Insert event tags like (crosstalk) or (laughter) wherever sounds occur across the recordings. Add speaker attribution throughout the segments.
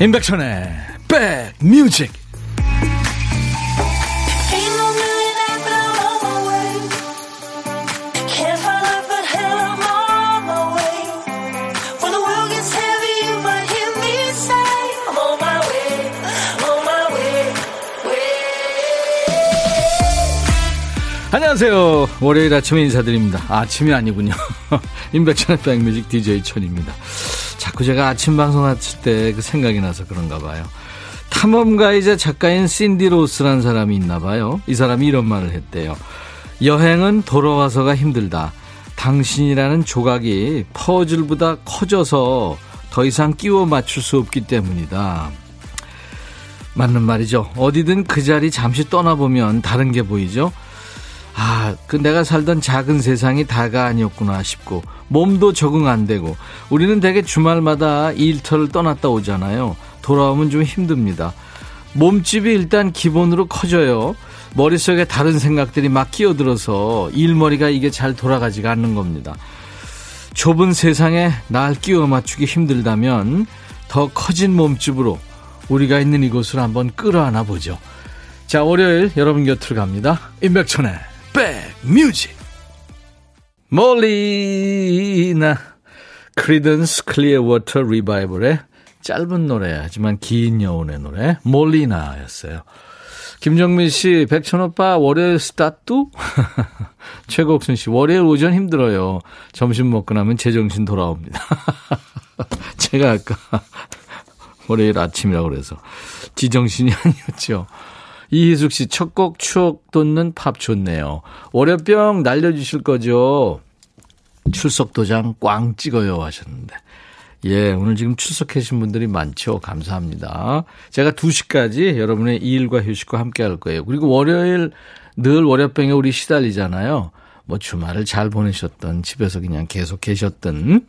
Speaker 1: 임백천의 백뮤직 안녕하세요. 월요일 아침에 인사드립니다. 아침이 아니군요. (laughs) 임백천의 백뮤직 DJ 천입니다. 자꾸 제가 아침 방송하실 때 그 생각이 나서 그런가 봐요. 탐험가이자 작가인 신디 로스라는 사람이 있나 봐요. 이 사람이 이런 말을 했대요. 여행은 돌아와서가 힘들다. 당신이라는 조각이 퍼즐보다 커져서 더 이상 끼워 맞출 수 없기 때문이다. 맞는 말이죠. 어디든 그 자리 잠시 떠나보면 다른 게 보이죠. 아, 그 내가 살던 작은 세상이 다가 아니었구나 싶고 몸도 적응 안 되고 우리는 대개 주말마다 일터를 떠났다 오잖아요. 돌아오면 좀 힘듭니다. 몸집이 일단 기본으로 커져요. 머릿속에 다른 생각들이 막 끼어들어서 일머리가 이게 잘 돌아가지가 않는 겁니다. 좁은 세상에 날 끼워 맞추기 힘들다면 더 커진 몸집으로 우리가 있는 이곳을 한번 끌어안아 보죠. 자, 월요일 여러분 곁으로 갑니다. 임백천의 백뮤직 몰리나 크리던스 클리어워터 리바이벌의 짧은 노래 하지만 긴 여운의 노래 몰리나였어요. 김정민 씨, 백천 오빠 월요일 스타트? (laughs) 최국순 씨, 월요일 오전 힘들어요. 점심 먹고 나면 제정신 돌아옵니다. (laughs) 제가 아까 (laughs) 월요일 아침이라고 그래서 제정신이 아니었죠. 이희숙 씨, 첫 곡 추억 돋는 팝 좋네요. 월요병 날려주실 거죠? 출석 도장 꽝 찍어요 하셨는데. 예, 오늘 지금 출석하신 분들이 많죠. 감사합니다. 제가 2시까지 여러분의 일과 휴식과 함께 할 거예요. 그리고 월요일 늘 월요병에 우리 시달리잖아요. 뭐 주말을 잘 보내셨던 집에서 그냥 계속 계셨던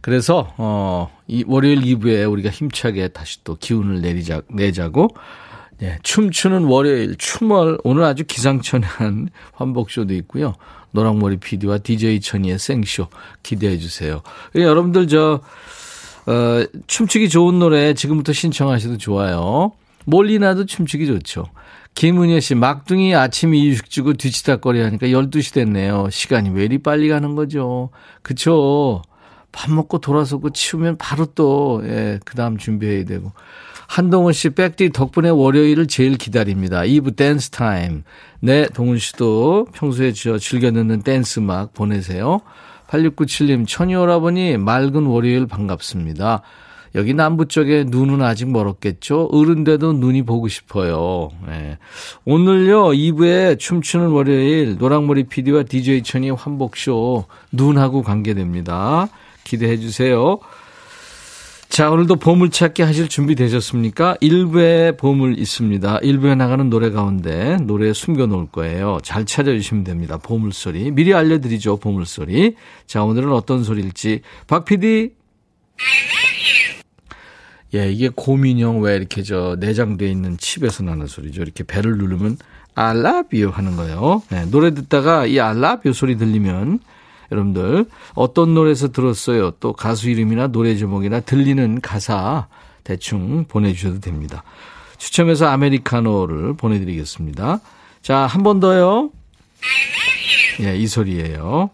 Speaker 1: 그래서 어 이 월요일 2부에 우리가 힘차게 다시 또 기운을 내리자 내자고 예, 춤추는 월요일 춤을 오늘 아주 기상천외한 (laughs) 환복쇼도 있고요. 노랑머리 PD와 DJ 천이의 생쇼 기대해 주세요. 예, 여러분들 저 어, 춤추기 좋은 노래 지금부터 신청하셔도 좋아요. 몰리나도 춤추기 좋죠. 김은혜 씨, 막둥이 아침 이유식 주고 뒤치다거리 하니까 12시 됐네요. 시간이 왜 이리 빨리 가는 거죠? 그쵸? 밥 먹고 돌아서고 치우면 바로 또, 예, 그 다음 준비해야 되고. 한동훈 씨, 백디 덕분에 월요일을 제일 기다립니다. 2부 dance time. 네, 동훈 씨도 평소에 저 즐겨 듣는 댄스 음악 보내세요. 8697님, 천이 오라버니 맑은 월요일 반갑습니다. 여기 남부 쪽에 눈은 아직 멀었겠죠? 어른인데도 눈이 보고 싶어요. 네. 오늘요, 2부에 춤추는 월요일 노랑머리 PD와 DJ 천이 환복쇼 눈하고 관계됩니다. 기대해 주세요. 자, 오늘도 보물찾기 하실 준비 되셨습니까? 1부에 보물 있습니다. 1부에 나가는 노래 가운데 노래 숨겨 놓을 거예요. 잘 찾아주시면 됩니다. 보물소리. 미리 알려드리죠, 보물소리. 자, 오늘은 어떤 소리일지. 박 PD. 예, 이게 고민형 왜 이렇게 저 내장되어 있는 칩에서 나는 소리죠. 이렇게 배를 누르면 I love you 하는 거예요. 네, 노래 듣다가 이 I love you 소리 들리면 여러분들 어떤 노래에서 들었어요? 또 가수 이름이나 노래 제목이나 들리는 가사 대충 보내주셔도 됩니다. 추첨해서 아메리카노를 보내드리겠습니다. 자, 한 번 더요. 예, 이 소리예요.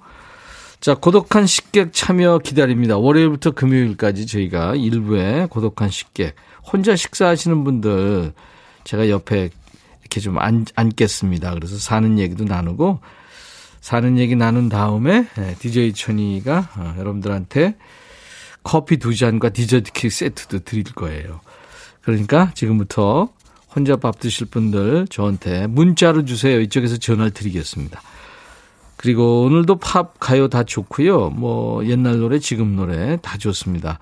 Speaker 1: 자, 고독한 식객 참여 기다립니다. 월요일부터 금요일까지 저희가 일부에 고독한 식객, 혼자 식사하시는 분들 제가 옆에 이렇게 좀 앉, 앉겠습니다. 그래서 사는 얘기도 나누고 사는 얘기 나눈 다음에 DJ 예, 천이가 어, 여러분들한테 커피 두 잔과 디저트 케이크 세트도 드릴 거예요. 그러니까 지금부터 혼자 밥 드실 분들 저한테 문자로 주세요. 이쪽에서 전화를 드리겠습니다. 그리고 오늘도 팝, 가요 다 좋고요. 뭐 옛날 노래, 지금 노래 다 좋습니다.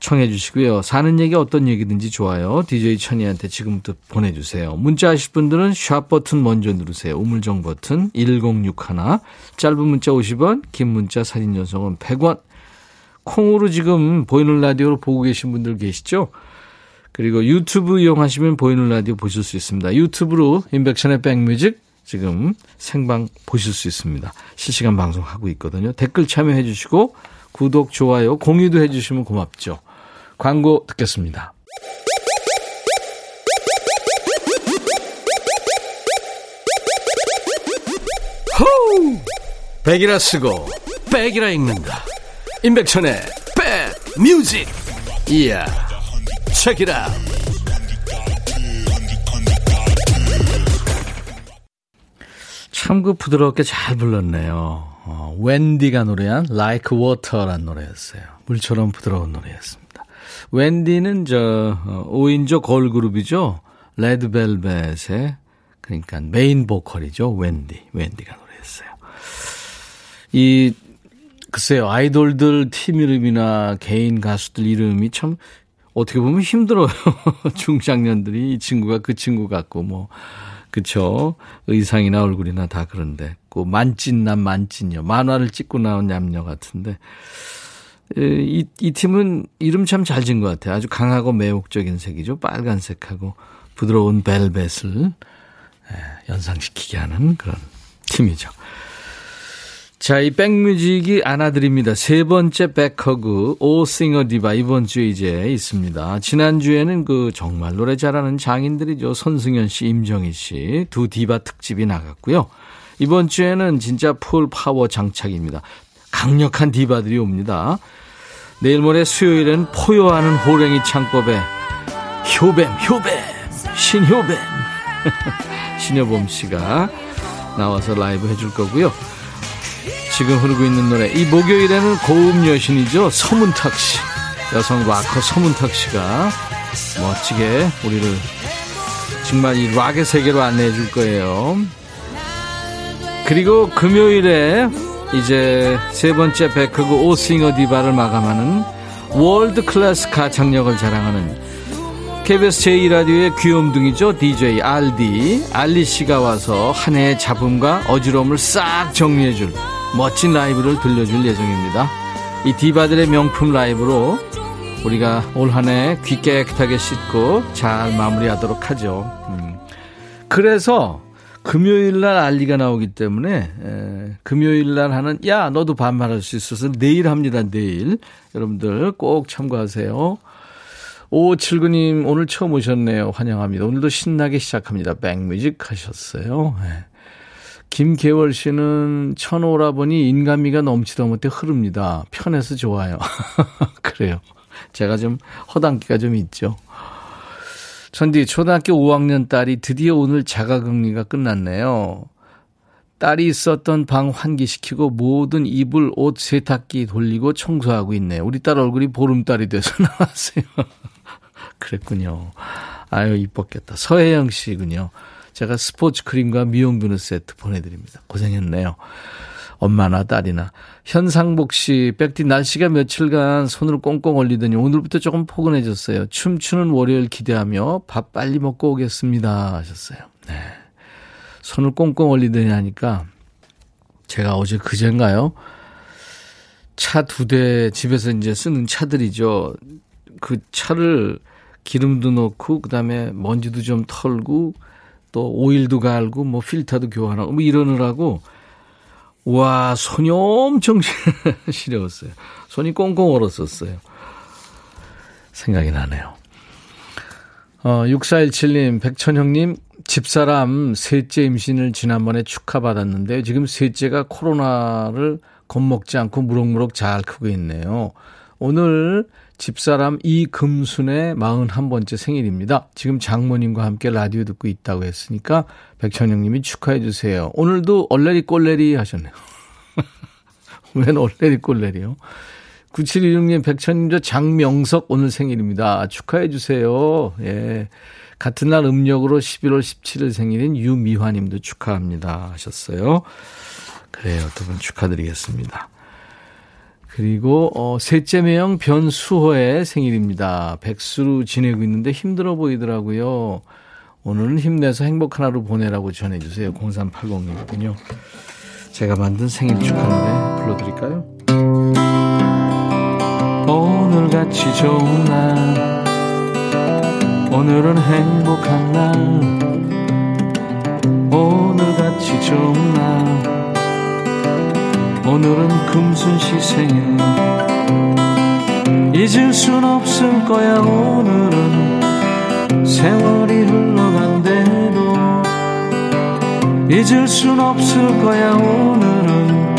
Speaker 1: 청해 주시고요. 사는 얘기 어떤 얘기든지 좋아요. DJ 천이한테 지금부터 보내주세요. 문자 하실 분들은 샵 버튼 먼저 누르세요. 우물정 버튼 1061. 짧은 문자 50원, 긴 문자 사진 전송은 100원. 콩으로 지금 보이는 라디오로 보고 계신 분들 계시죠? 그리고 유튜브 이용하시면 보이는 라디오 보실 수 있습니다. 유튜브로 인백션의 백뮤직 지금 생방 보실 수 있습니다. 실시간 방송하고 있거든요. 댓글 참여해 주시고 구독, 좋아요, 공유도 해 주시면 고맙죠. 광고 듣겠습니다. 호우! 백이라 쓰고 백이라 읽는다. 임백천의 백 뮤직. 이야. 책이라. 참 그 부드럽게 잘 불렀네요. 어, 웬디가 노래한 Like Water란 노래였어요. 물처럼 부드러운 노래였습니다. 웬디는 저 5인조 어, 걸그룹이죠. 레드벨벳의 그러니까 메인 보컬이죠. 웬디. 웬디가 노래했어요. 이 글쎄요 아이돌들 팀 이름이나 개인 가수들 이름이 참 어떻게 보면 힘들어요. (laughs) 중장년들이 이 친구가 그 친구 같고 뭐. 그쵸? 의상이나 얼굴이나 다 그런데. 그 만찢남 만찢녀. 만화를 찍고 나온 냠녀 같은데 이, 이 팀은 이름 참 잘 지은 것 같아요 아주 강하고 매혹적인 색이죠 빨간색하고 부드러운 벨벳을 연상시키게 하는 그런 팀이죠. 자, 이 백뮤직이 안아드립니다. 세 번째 백허그, 오 싱어 디바, 이번 주에 이제 있습니다. 지난주에는 그 정말 노래 잘하는 장인들이죠. 손승연 씨, 임정희 씨, 두 디바 특집이 나갔고요. 이번 주에는 진짜 full power 장착입니다. 강력한 디바들이 옵니다. 내일 모레 수요일엔 포효하는 호랭이 창법에 효뱀, 효뱀, 신효뱀. (laughs) 신효범 씨가 나와서 라이브 해줄 거고요. 지금 흐르고 있는 노래 이 목요일에는 고음 여신이죠 서문탁 씨 여성 락커 서문탁 씨가 멋지게 우리를 정말 이 락의 세계로 안내해 줄 거예요 그리고 금요일에 이제 세 번째 백허그 오싱어 디바를 마감하는 world class 가창력을 자랑하는 KBS 제2라디오의 귀염둥이죠. DJ 알디. 알리 씨가 와서 한 해의 잡음과 어지러움을 싹 정리해줄 멋진 라이브를 들려줄 예정입니다. 이 디바들의 명품 라이브로 우리가 올 한 해 귀 깨끗하게 씻고 잘 마무리하도록 하죠. 음. 그래서 금요일 날 알리가 나오기 때문에 에, 금요일 날 하는 야 너도 반말할 수 있어서 내일 합니다. 내일 여러분들 꼭 참고하세요. 5579님 오늘 처음 오셨네요. 환영합니다. 오늘도 신나게 시작합니다. 백뮤직 하셨어요. 네. 김계월 씨는 천오라보니 인간미가 넘치다 못해 흐릅니다. 편해서 좋아요. (laughs) 그래요. 제가 좀 허당기가 좀 있죠. 천디 초등학교 5학년 딸이 드디어 오늘 자가격리가 끝났네요. 딸이 있었던 방 환기시키고 모든 이불, 옷, 세탁기 돌리고 청소하고 있네요. 우리 딸 얼굴이 보름달이 돼서 (laughs) 나왔어요. 그랬군요. 아유, 이뻤겠다. 서혜영 씨군요. 제가 스포츠 크림과 미용 비누 세트 보내드립니다. 고생했네요. 엄마나 딸이나. 현상복 씨, 백디 날씨가 며칠간 손을 꽁꽁 올리더니 오늘부터 조금 포근해졌어요. 춤추는 월요일 기대하며 밥 빨리 먹고 오겠습니다. 하셨어요. 네. 손을 꽁꽁 올리더니 하니까 제가 어제 그젠가요? 차 두 대 집에서 이제 쓰는 차들이죠. 그 차를 기름도 넣고 그다음에 먼지도 좀 털고 또 오일도 갈고 뭐 필터도 교환하고 뭐 이러느라고 와 손이 엄청 (laughs) 시려웠어요. 손이 꽁꽁 얼었었어요. 생각이 나네요. 어, 6417님, 백천형님, 집사람 셋째 임신을 지난번에 축하받았는데 지금 셋째가 코로나를 겁먹지 않고 무럭무럭 잘 크고 있네요. 오늘 집사람 이금순의 41번째 생일입니다. 지금 장모님과 함께 라디오 듣고 있다고 했으니까 백천영님이 축하해 주세요. 오늘도 얼레리 꼴레리 하셨네요. (laughs) 웬 얼레리 꼴레리요? 9716님, 백천님, 저 장명석 오늘 생일입니다. 축하해 주세요. 예. 같은 날 음력으로 11월 17일 생일인 유미화님도 축하합니다. 하셨어요. 그래요. 두 분 축하드리겠습니다. 그리고 어, 셋째 매형 변수호의 생일입니다. 백수로 지내고 있는데 힘들어 보이더라고요. 오늘은 힘내서 행복한 하루 보내라고 전해주세요. 0380이거든요. 제가 만든 생일 축하인데 불러드릴까요? 오늘같이 좋은 날 오늘은 행복한 날 오늘같이 좋은 날 오늘은 금순씨 생일 잊을 순 없을 거야 오늘은. 세월이 흘러간대도 잊을 순 없을 거야 오늘은.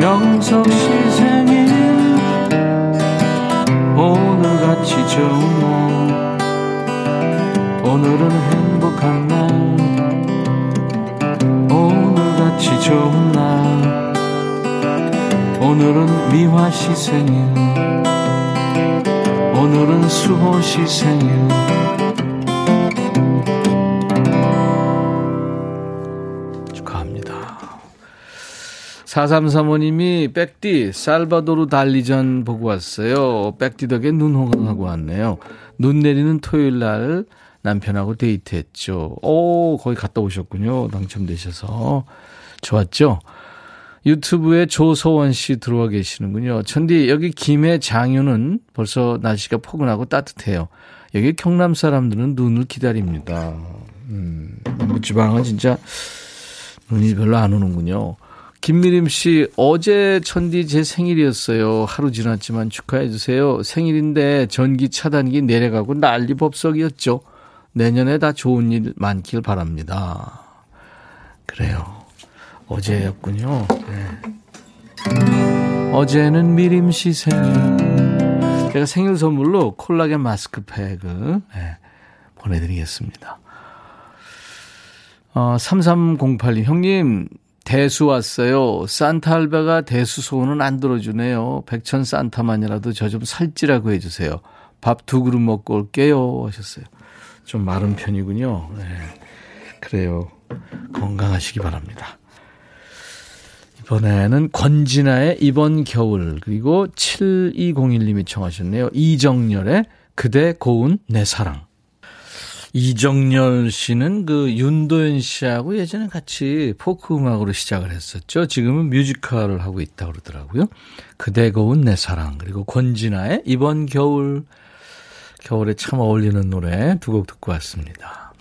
Speaker 1: 정석 시 생일 오늘같이 좋은 날. 오늘은 행복한 날. 오늘같이 좋은 날 오늘은 미화 시 생일 오늘은 수호 시 생일 4335님이 백디 살바도르 달리전 보고 왔어요. 백디 덕에 눈 호강하고 왔네요. 눈 내리는 토요일 날 남편하고 데이트했죠. 오, 거기 갔다 오셨군요. 당첨되셔서. 좋았죠? 유튜브에 조서원 씨 들어와 계시는군요. 천디, 여기 김해 장유는 벌써 날씨가 포근하고 따뜻해요. 여기 경남 사람들은 눈을 기다립니다. 음, 남부지방은 진짜 눈이 별로 안 오는군요. 김미림 씨, 어제 천디 제 생일이었어요. 하루 지났지만 축하해주세요. 생일인데 전기 차단기 내려가고 난리 법석이었죠. 내년에 다 좋은 일 많길 바랍니다. 그래요. 어제였군요. 네. 어제는 미림 씨 생일. 제가 생일 선물로 콜라겐 마스크팩을 네, 보내드리겠습니다. 어, 3308님, 형님, 대수 왔어요. 산타 할배가 대수 소원은 안 들어주네요. 백천 산타만이라도 저 좀 살찌라고 해주세요. 밥 두 그릇 먹고 올게요. 하셨어요. 좀 마른 편이군요. 네. 그래요. 건강하시기 바랍니다. 이번에는 권진아의 이번 겨울 그리고 7201님이 청하셨네요. 이정열의 그대 고운 내 사랑. 이정열 씨는 그 윤도현 씨하고 예전에 같이 포크 음악으로 시작을 했었죠. 지금은 뮤지컬을 하고 있다고 그러더라고요. 그대 고운 내 사랑 그리고 권진아의 이번 겨울 겨울에 참 어울리는 노래 두 곡 듣고 왔습니다.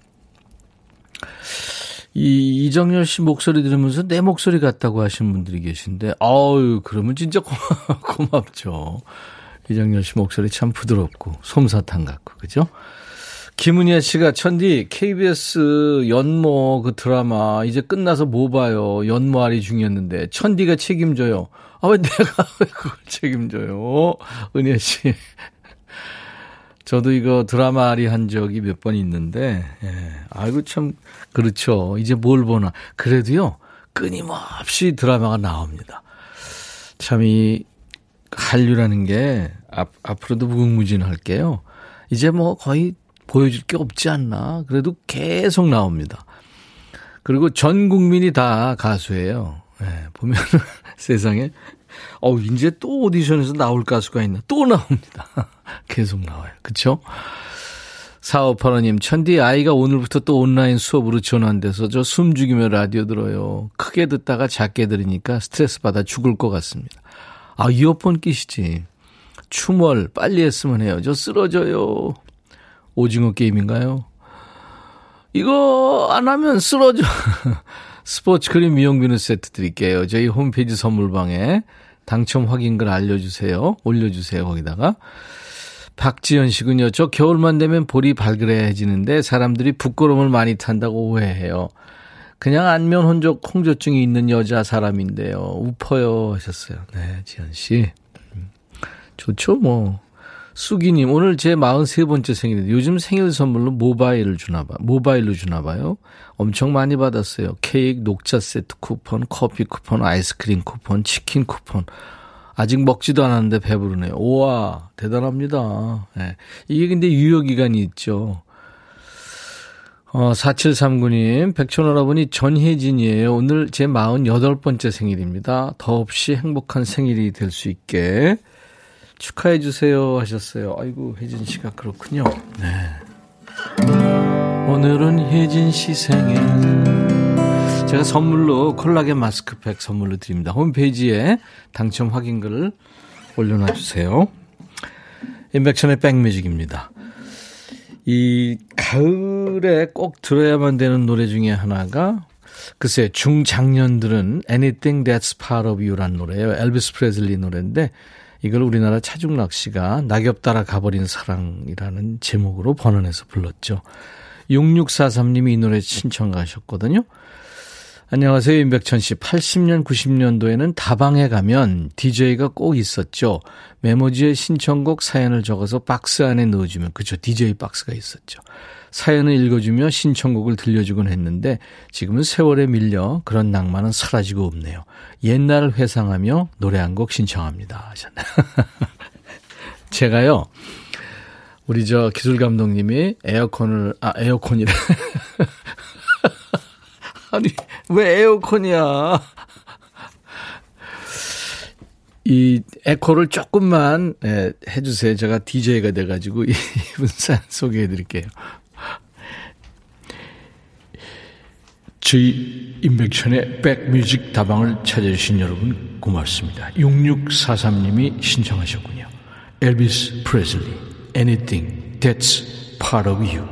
Speaker 1: 이 이정열 씨 목소리 들으면서 내 목소리 같다고 하신 분들이 계신데, 아유, 그러면 진짜 (laughs) 고맙, 죠 이정열 씨 목소리 참 부드럽고, 솜사탕 같고, 그죠? 김은혜 씨가 천디 KBS 연모 그 드라마 이제 끝나서 뭐 봐요. 연모알이 중이었는데 천디가 책임져요. 아 왜 내가 (laughs) 왜 그걸 책임져요? 은혜 씨. 저도 이거 드라마 알이 한 적이 몇 번 있는데 예. 아이고 참 그렇죠. 이제 뭘 보나. 그래도요. 끊임없이 드라마가 나옵니다. 참 이 한류라는 게 앞, 앞으로도 무궁무진할게요. 이제 뭐 거의 보여줄 게 없지 않나. 그래도 계속 나옵니다. 그리고 전 국민이 다 가수예요. 네, 보면 (laughs) 세상에 어 이제 또 오디션에서 나올 가수가 있나 또 나옵니다. (laughs) 계속 나와요. 그렇죠? 4585님, 천디 아이가 오늘부터 또 온라인 수업으로 전환돼서 저 숨 죽이며 라디오 들어요. 크게 듣다가 작게 들으니까 스트레스 받아 죽을 것 같습니다. 아, 이어폰 끼시지. 추멀 빨리 했으면 해요. 저 쓰러져요. 오징어 게임인가요? 이거 안 하면 쓰러져. (laughs) 스포츠 크림 미용비누 세트 드릴게요. 저희 홈페이지 선물방에 당첨 확인글 알려주세요. 올려주세요. 거기다가. 박지연 씨군요. 저 겨울만 되면 볼이 발그레해지는데 사람들이 부끄러움을 많이 탄다고 오해해요. 그냥 안면 혼족 홍조증이 있는 여자 사람인데요. 우퍼요 하셨어요. 네, 지연 씨. 음, 좋죠, 뭐. 수기님, 오늘 제 43번째 생일인데 요즘 생일 선물로 모바일을 주나 봐, 모바일로 주나 봐요. 엄청 많이 받았어요. 케이크, 녹차 세트 쿠폰, 커피 쿠폰, 아이스크림 쿠폰, 치킨 쿠폰. 아직 먹지도 않았는데 배부르네요. 우와, 대단합니다. 네. 이게 근데 유효기간이 있죠. 어, 4739님, 백촌어라보니 전혜진이에요. 오늘 제 48번째 생일입니다. 더없이 행복한 생일이 될 수 있게 축하해 주세요 하셨어요. 아이고 혜진 씨가 그렇군요. 네. 오늘은 혜진 씨 생일. 제가 선물로 콜라겐 마스크팩 선물로 드립니다. 홈페이지에 당첨 확인글을 올려놔 주세요. 인백천의 백뮤직입니다. 이 가을에 꼭 들어야만 되는 노래 중에 하나가 글쎄 중장년들은 Anything That's Part of You란 노래예요. 엘비스 프레슬리 노래인데 이걸 우리나라 차중락 씨가 낙엽 따라 가버린 사랑이라는 제목으로 번안해서 불렀죠. 6643님이 이 노래 신청하셨거든요. 안녕하세요. 임백천 씨. 80년, 90년도에는 다방에 가면 DJ가 꼭 있었죠. 메모지에 신청곡 사연을 적어서 박스 안에 넣어주면, 그죠. DJ 박스가 있었죠. 사연을 읽어주며 신청곡을 들려주곤 했는데 지금은 세월에 밀려 그런 낭만은 사라지고 없네요. 옛날을 회상하며 노래 한 곡 신청합니다. 하셨네. (laughs) 제가요, 우리 저 기술 감독님이 에어컨을, 아, 에어컨이래. (laughs) 아니, 왜 에어컨이야? 이 에코를 조금만 예, 해주세요. 제가 DJ가 돼가지고 (laughs) 이분 사연 소개해 드릴게요. 저희 인백션의 백뮤직 다방을 찾아주신 여러분 고맙습니다. 6643님이 신청하셨군요. 엘비스 프레슬리, Anything That's Part of You.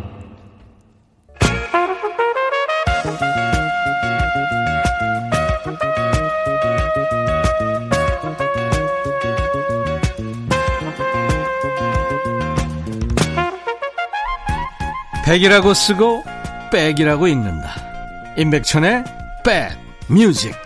Speaker 1: 백이라고 쓰고 백이라고 읽는다. 임백천의 백뮤직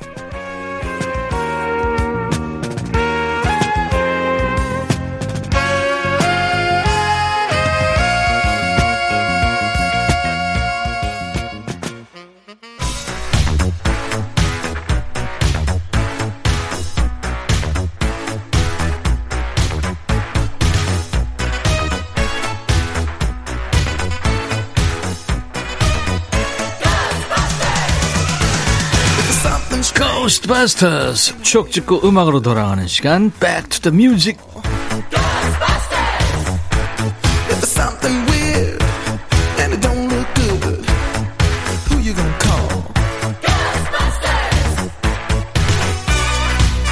Speaker 1: Ghostbusters 추억 짓고 음악으로 돌아가는 시간 Back to the Music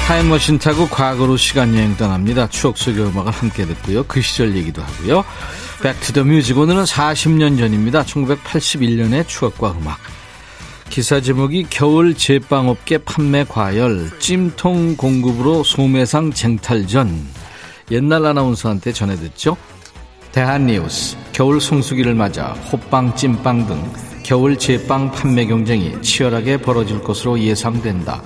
Speaker 1: 타임머신 타고 과거로 시간여행 떠납니다. 추억 속의 음악을 함께 듣고요. 그 시절 얘기도 하고요. Back to the Music 오늘은 40년 전입니다. 1981년의 추억과 음악 기사 제목이 겨울 제빵업계 판매 과열, 찜통 공급으로 소매상 쟁탈전. 옛날 아나운서한테 전해 듣죠. 대한뉴스, 겨울 성수기를 맞아 호빵, 찜빵 등 겨울 제빵 판매 경쟁이 치열하게 벌어질 것으로 예상된다.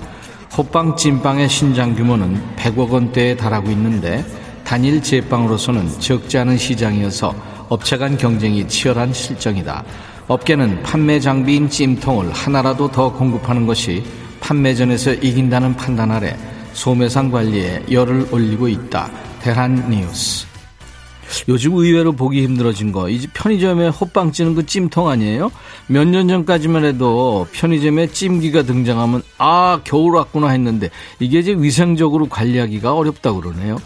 Speaker 1: 호빵, 찜빵의 신장 규모는 100억 원대에 달하고 있는데 단일 제빵으로서는 적지 않은 시장이어서 업체 간 경쟁이 치열한 실정이다. 업계는 판매 장비인 찜통을 하나라도 더 공급하는 것이 판매전에서 이긴다는 판단 아래 소매상 관리에 열을 올리고 있다. 대한 뉴스. 요즘 의외로 보기 힘들어진 거, 이제 편의점에 호빵 찌는 그 찜통 아니에요? 몇 년 전까지만 해도 편의점에 찜기가 등장하면, 아, 겨울 왔구나 했는데, 이게 이제 위생적으로 관리하기가 어렵다고 그러네요.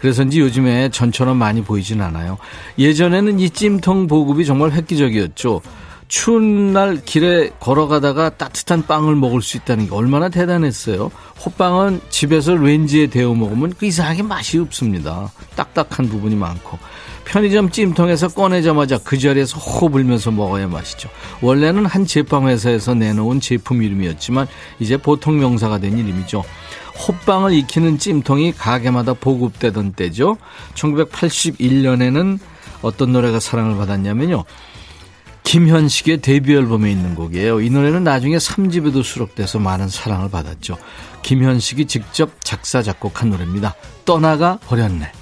Speaker 1: 그래서인지 요즘에 전처럼 많이 보이진 않아요. 예전에는 이 찜통 보급이 정말 획기적이었죠. 추운 날 길에 걸어가다가 따뜻한 빵을 먹을 수 있다는 게 얼마나 대단했어요. 호빵은 집에서 렌지에 데워 먹으면 그 이상하게 맛이 없습니다. 딱딱한 부분이 많고. 편의점 찜통에서 꺼내자마자 그 자리에서 호 불면서 먹어야 맛있죠. 원래는 한 제빵 회사에서 내놓은 제품 이름이었지만 이제 보통 명사가 된 이름이죠. 호빵을 익히는 찜통이 가게마다 보급되던 때죠. 1981년에는 어떤 노래가 사랑을 받았냐면요. 김현식의 데뷔 앨범에 있는 곡이에요. 이 노래는 나중에 3집에도 수록돼서 많은 사랑을 받았죠. 김현식이 직접 작사, 작곡한 노래입니다. 떠나가 버렸네.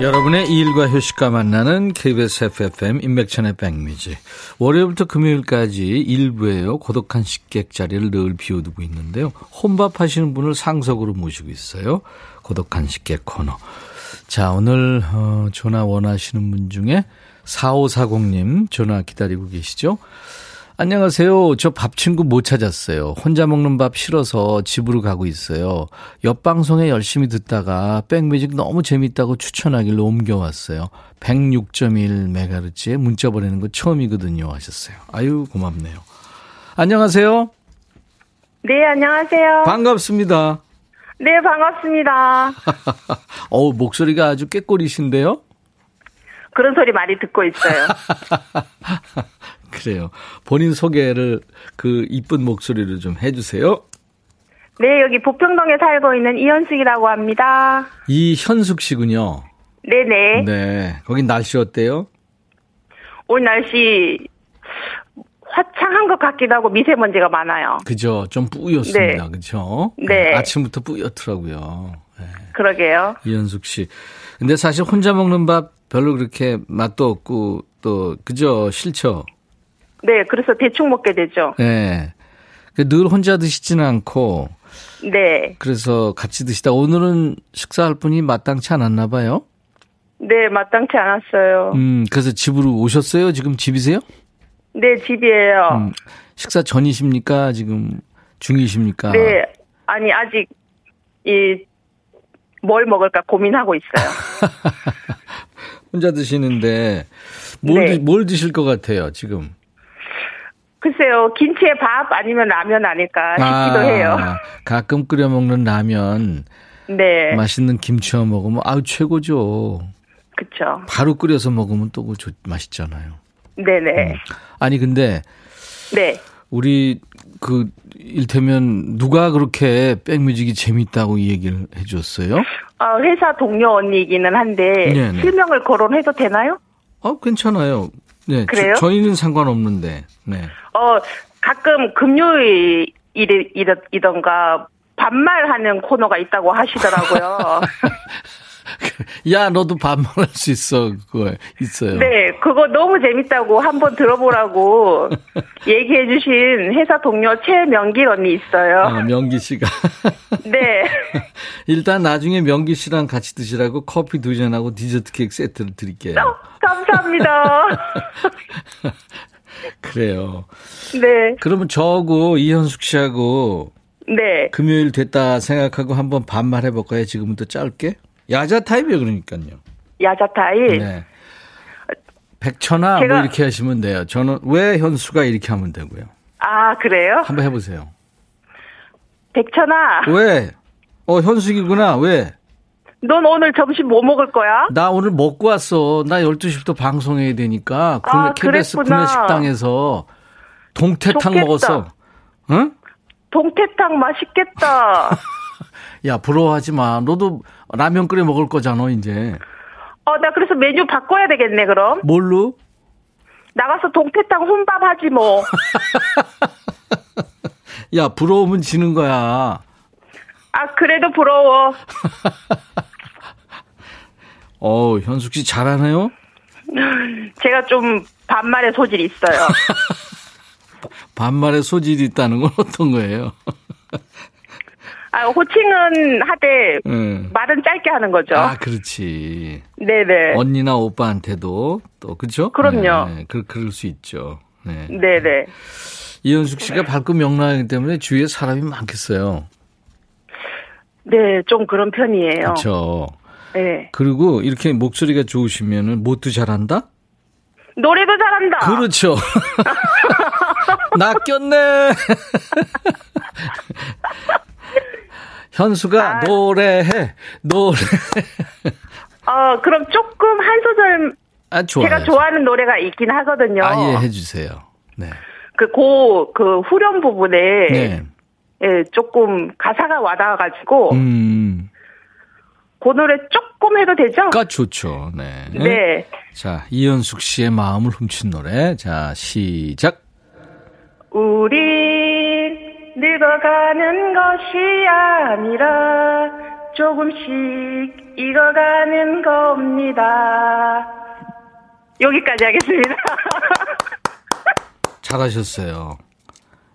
Speaker 1: 여러분의 일과 휴식과 만나는 KBS FFM 인백천의 백미지. 월요일부터 금요일까지 일부에요. 고독한 식객 자리를 늘 비워두고 있는데요. 혼밥 하시는 분을 상석으로 모시고 있어요. 고독한 식객 코너. 자, 오늘 어, 전화 원하시는 분 중에 4540님 전화 기다리고 계시죠? 안녕하세요. 저 밥 친구 못 찾았어요. 혼자 먹는 밥 싫어서 집으로 가고 있어요. 옆 방송에 열심히 듣다가 백뮤직 너무 재밌다고 추천하길래 옮겨왔어요. 106.1MHz에 문자 보내는 거 처음이거든요. 하셨어요. 아유, 고맙네요. 안녕하세요.
Speaker 2: 네, 안녕하세요.
Speaker 1: 반갑습니다.
Speaker 2: 네, 반갑습니다. (laughs)
Speaker 1: 어우, 목소리가 아주 깨꼬리신데요?
Speaker 2: 그런 소리 많이 듣고 있어요. (laughs)
Speaker 1: 그래요. 본인 소개를 그 이쁜 목소리로 좀 해주세요.
Speaker 2: 네, 여기 부평동에 살고 있는 이현숙이라고 합니다.
Speaker 1: 이현숙 씨군요.
Speaker 2: 네네.
Speaker 1: 네. 거긴 날씨 어때요?
Speaker 2: 오늘 날씨 화창한 것 같기도 하고 미세먼지가 많아요.
Speaker 1: 그죠. 좀 뿌였습니다.
Speaker 2: 네.
Speaker 1: 그죠?
Speaker 2: 네.
Speaker 1: 아침부터 뿌였더라고요. 네.
Speaker 2: 그러게요.
Speaker 1: 이현숙 씨. 근데 사실 혼자 먹는 밥 별로 그렇게 맛도 없고 또 그죠? 싫죠?
Speaker 2: 네, 그래서 대충 먹게 되죠.
Speaker 1: 네. 그늘 혼자 드시지는 않고
Speaker 2: 네.
Speaker 1: 그래서 같이 드시다 오늘은 식사할 분이 마땅치 않았나 봐요.
Speaker 2: 네, 마땅치 않았어요.
Speaker 1: 음, 그래서 집으로 오셨어요? 지금 집이세요?
Speaker 2: 네, 집이에요.
Speaker 1: 음, 식사 전이십니까? 지금 중이십니까?
Speaker 2: 네, 아니, 아직, 이, 뭘 먹을까 고민하고 있어요. (laughs)
Speaker 1: 혼자 드시는데 뭘,
Speaker 2: 네.
Speaker 1: 드, 뭘 드실 것 같아요, 지금?
Speaker 2: 글쎄요, 김치에 밥 아니면 라면 아닐까 싶기도
Speaker 1: 아,
Speaker 2: 해요.
Speaker 1: 가끔 끓여 먹는 라면,
Speaker 2: 네,
Speaker 1: 맛있는 김치와 먹으면 아우 최고죠.
Speaker 2: 그쵸.
Speaker 1: 바로 끓여서 먹으면 또 그거 좋- 맛있잖아요.
Speaker 2: 네네.
Speaker 1: 아니 근데
Speaker 2: 네.
Speaker 1: 우리 그 일테면 누가 그렇게 백뮤직이 재밌다고 이 얘기를 해줬어요?
Speaker 2: 아, 회사 동료 언니이기는 한데,
Speaker 1: 네네.
Speaker 2: 실명을 거론해도 되나요?
Speaker 1: 어 괜찮아요. 네,
Speaker 2: 그래요?
Speaker 1: 저, 희는 상관없는데. 네.
Speaker 2: 어, 가끔 금요일이던가 반말하는 코너가 있다고 하시더라고요. (laughs)
Speaker 1: 야 너도 반말할 수 있어 그거 있어요.
Speaker 2: 네, 그거 너무 재밌다고 한번 들어보라고 (laughs) 얘기해 주신 회사 동료 최명길 언니 있어요.
Speaker 1: 아, 명기 씨가 (laughs)
Speaker 2: 네. (laughs)
Speaker 1: 일단 나중에 명기 씨랑 같이 드시라고 커피 두 잔하고 디저트 케이크 세트를 드릴게요.
Speaker 2: 감사합니다.
Speaker 1: 그래요.
Speaker 2: 네.
Speaker 1: 그러면 저하고 이현숙 씨하고
Speaker 2: 네.
Speaker 1: 금요일 됐다 생각하고 한번 반말해 볼까요? 지금부터 짧게. 야자 타입이요, 그러니까요.
Speaker 2: 야자타임.
Speaker 1: 네. 백천아 뭐
Speaker 2: 제가-
Speaker 1: 이렇게 하시면 돼요. 저는 왜 현수가 이렇게 하면 되고요.
Speaker 2: 아, 그래요?
Speaker 1: 한번 해보세요.
Speaker 2: 백천아,
Speaker 1: 왜? 어 현숙이구나. 왜?
Speaker 2: 넌 오늘 점심 뭐 먹을 거야?
Speaker 1: 나 오늘 먹고 왔어. 나 12시부터 방송해야 되니까.
Speaker 2: 아,
Speaker 1: KBS
Speaker 2: 그랬구나.
Speaker 1: 구내 식당에서 동태탕
Speaker 2: 좋겠다.
Speaker 1: 먹었어. 응?
Speaker 2: 동태탕 맛있겠다. (laughs)
Speaker 1: 야, 부러워하지 마. 너도 라면 끓여 먹을 거잖아, 이제.
Speaker 2: 어, 나 그래서 메뉴 바꿔야 되겠네, 그럼.
Speaker 1: 뭘로?
Speaker 2: 나가서 동태탕 혼밥 하지 뭐. (laughs)
Speaker 1: 야, 부러우면 지는 거야.
Speaker 2: 아, 그래도 부러워. (laughs)
Speaker 1: 어, 현숙 씨 잘하네요? (laughs)
Speaker 2: 제가 좀 반말의 소질이 있어요.
Speaker 1: 반말에 소질이 있다는 건 어떤 거예요?
Speaker 2: 아, 호칭은 하되
Speaker 1: 응.
Speaker 2: 말은 짧게 하는 거죠.
Speaker 1: 아, 그렇지.
Speaker 2: 네네.
Speaker 1: 언니나 오빠한테도 또, 그죠?
Speaker 2: 그럼요.
Speaker 1: 네, 그, 그럴 수 있죠. 네.
Speaker 2: 네네.
Speaker 1: 이현숙 씨가 밝고 명랑하기 때문에 주위에 사람이 많겠어요.
Speaker 2: 네, 좀 그런 편이에요.
Speaker 1: 그렇죠.
Speaker 2: 네.
Speaker 1: 그리고 이렇게 목소리가 좋으시면은 못도 잘한다?
Speaker 2: 노래도 잘한다.
Speaker 1: 그렇죠. (laughs) 낚였네. (laughs) 현수가
Speaker 2: 아.
Speaker 1: 노래해, 노래.
Speaker 2: 어, 그럼 조금 한 소절
Speaker 1: 아, 좋아요.
Speaker 2: 제가 좋아하는 노래가 있긴 하거든요.
Speaker 1: 아 예 해주세요. 네.
Speaker 2: 그, 고, 그 후렴 부분에
Speaker 1: 네.
Speaker 2: 예, 조금 가사가 와닿아가지고
Speaker 1: 음,
Speaker 2: 그 노래 조금 해도 되죠?
Speaker 1: 까 좋죠. 네.
Speaker 2: 네.
Speaker 1: 자, 이현숙 씨의 마음을 훔친 노래. 자, 시작.
Speaker 2: 우린 늙어가는 것이 아니라 조금씩 익어가는 겁니다. 여기까지 하겠습니다. (laughs)
Speaker 1: 잘하셨어요.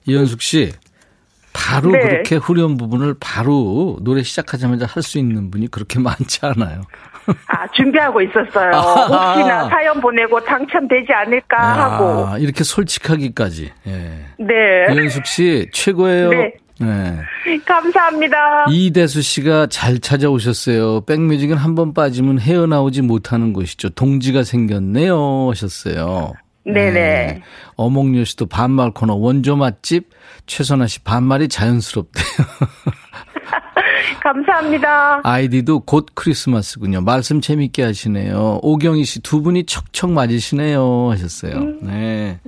Speaker 1: 이현숙 씨, 바로 네. 그렇게 후렴 부분을 바로 노래 시작하자마자 할 수 있는 분이 그렇게 (laughs) 많지 않아요.
Speaker 2: 아, 준비하고 있었어요. (laughs) 혹시나 사연 보내고 당첨되지 않을까 야, 하고.
Speaker 1: 이렇게 솔직하기까지. 예.
Speaker 2: 네.
Speaker 1: 이현숙 씨, 최고예요. 네. 네.
Speaker 2: 감사합니다.
Speaker 1: 이대수 씨가 잘 찾아오셨어요. 백뮤직은 한 번 빠지면 헤어나오지 못하는 곳이죠. 동지가 생겼네요. 하셨어요.
Speaker 2: 네네. 네.
Speaker 1: 어몽요 씨도 반말 코너 원조 맛집 최선아 씨 반말이 자연스럽대요. (laughs)
Speaker 2: 감사합니다.
Speaker 1: 아이디도 곧 크리스마스군요. 말씀 재밌게 하시네요. 오경희 씨 두 분이 척척 맞으시네요 하셨어요. 음. 네.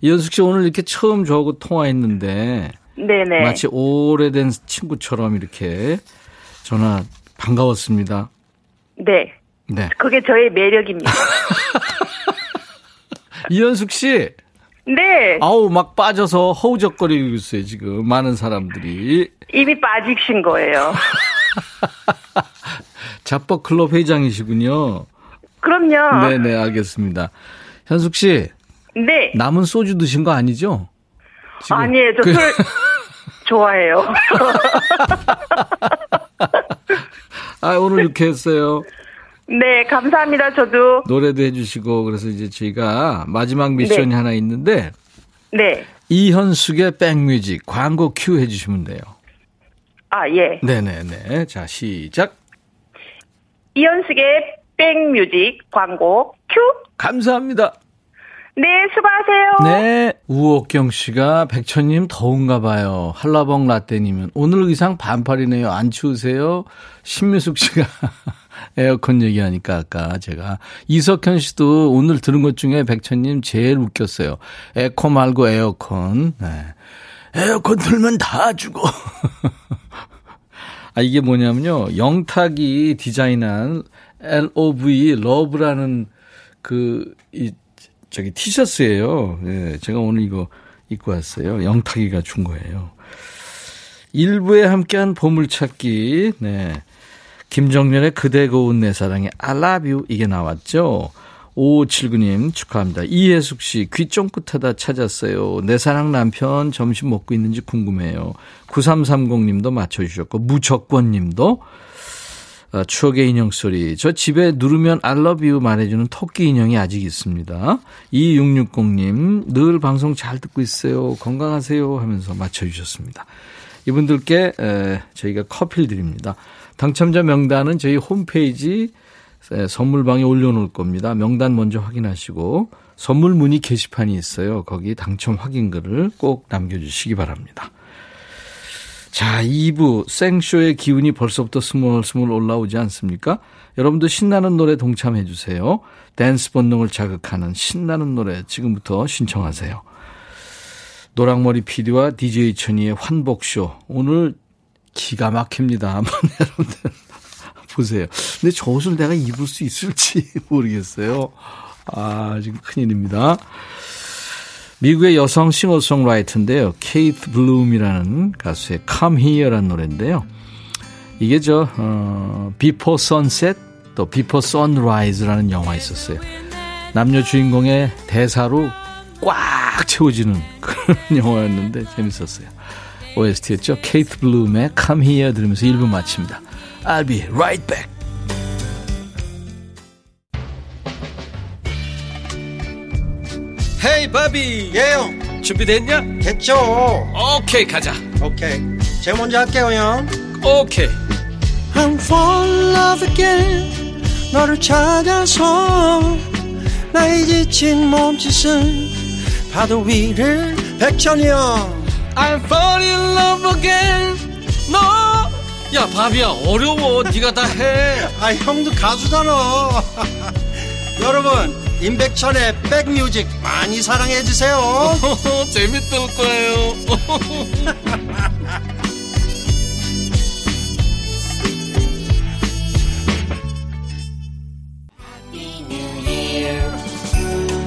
Speaker 1: 이현숙 씨 오늘 이렇게 처음 저하고 통화했는데 네네. 마치 오래된 친구처럼 이렇게 전화 반가웠습니다.
Speaker 2: 네. 네. 그게 저의 매력입니다. (laughs)
Speaker 1: 이현숙 씨.
Speaker 2: 네.
Speaker 1: 아우 막 빠져서 허우적거리고 있어요 지금 많은 사람들이.
Speaker 2: 이미 빠지신 거예요. (laughs)
Speaker 1: 자뻑 클럽 회장이시군요.
Speaker 2: 그럼요.
Speaker 1: 네네 알겠습니다. 현숙 씨.
Speaker 2: 네.
Speaker 1: 남은 소주 드신 거 아니죠?
Speaker 2: 지금. 아니에요. 저술 그... (laughs) 좋아해요.
Speaker 1: 아 오늘 유쾌했어요.
Speaker 2: 네, 감사합니다. 저도
Speaker 1: 노래도 해주시고 그래서 이제 저희가 마지막 미션이 네. 하나 있는데
Speaker 2: 네.
Speaker 1: 이현숙의 백뮤직 광고 큐 해주시면 돼요.
Speaker 2: 아 예.
Speaker 1: 네네네. 자 시작.
Speaker 2: 이현숙의 백뮤직 광고 큐.
Speaker 1: 감사합니다.
Speaker 2: 네, 수고하세요.
Speaker 1: 네, 우옥경 씨가 백천님 더운가 봐요. 한라봉 라떼님은 오늘 의상 반팔이네요. 안 추우세요? 신미숙 씨가 (laughs) 에어컨 얘기하니까 아까 제가 이석현 씨도 오늘 들은 것 중에 백천님 제일 웃겼어요. 에코 말고 에어컨. 네. 에어컨 틀면 다 죽어. (laughs) 아 이게 뭐냐면요. 영탁이 디자인한 LOV love라는 그 이 저기 티셔츠예요. 예, 제가 오늘 이거 입고 왔어요. 영탁이가 준 거예요. 일부에 함께한 보물찾기. 네. 김정렬의 그대 고운 내 사랑의 I love you 이게 나왔죠. 5579님 축하합니다. 이혜숙 씨, 귀 쫑긋하다 찾았어요. 내 사랑 남편 점심 먹고 있는지 궁금해요. 9330님도 맞춰주셨고, 무적권 님도 어, 추억의 인형 소리. 저 집에 누르면 I love you 말해주는 토끼 인형이 아직 있습니다. 2660님, 늘 방송 잘 듣고 있어요. 건강하세요. 하면서 맞춰주셨습니다. 이분들께 에, 저희가 커피를 드립니다. 당첨자 명단은 저희 홈페이지 선물방에 올려놓을 겁니다. 명단 먼저 확인하시고 선물 문의 게시판이 있어요. 거기 당첨 확인글을 꼭 남겨주시기 바랍니다. 자, 2부 생쇼의 기운이 벌써부터 스물스물 올라오지 않습니까? 여러분도 신나는 노래 동참해 주세요. 댄스 본능을 자극하는 신나는 노래 지금부터 신청하세요. 노랑머리 PD와 DJ 천이의 환복쇼. 오늘 기가 막힙니다. (laughs) 한번 여러분들 보세요. 근데 저 옷을 내가 입을 수 있을지 (laughs) 모르겠어요. 아, 지금 큰일입니다. 미국의 여성 싱어송라이터인데요. 케이트 블룸이라는 가수의 Come Here라는 노래인데요. 이게 저 어, Before Sunset 또 Before Sunrise라는 영화 있었어요. 남녀 주인공의 대사로 꽉 채워지는 그런 (laughs) 영화였는데 재밌었어요. OST였죠. 케이트 블룸의 Come Here 들으면서 1부 마칩니다. I'll be right back.
Speaker 3: 헤이 바비.
Speaker 4: 예영.
Speaker 3: 준비됐냐?
Speaker 4: 됐죠.
Speaker 3: 오케이 가자.
Speaker 4: 오케이. 제가 먼저 할게요 형.
Speaker 3: 오케이.
Speaker 5: I'm fall in love again. 너를 찾아서 나의 지친 몸짓은 파도 위를
Speaker 4: 백천이 형
Speaker 3: I'm fall in love again 너야 바비야 어려워 네가 다 해
Speaker 4: 아 형도 가수잖아 (laughs) 여러분 임백천의 백뮤직 많이 사랑해 주세요. (laughs)
Speaker 3: 재밌을 거예요.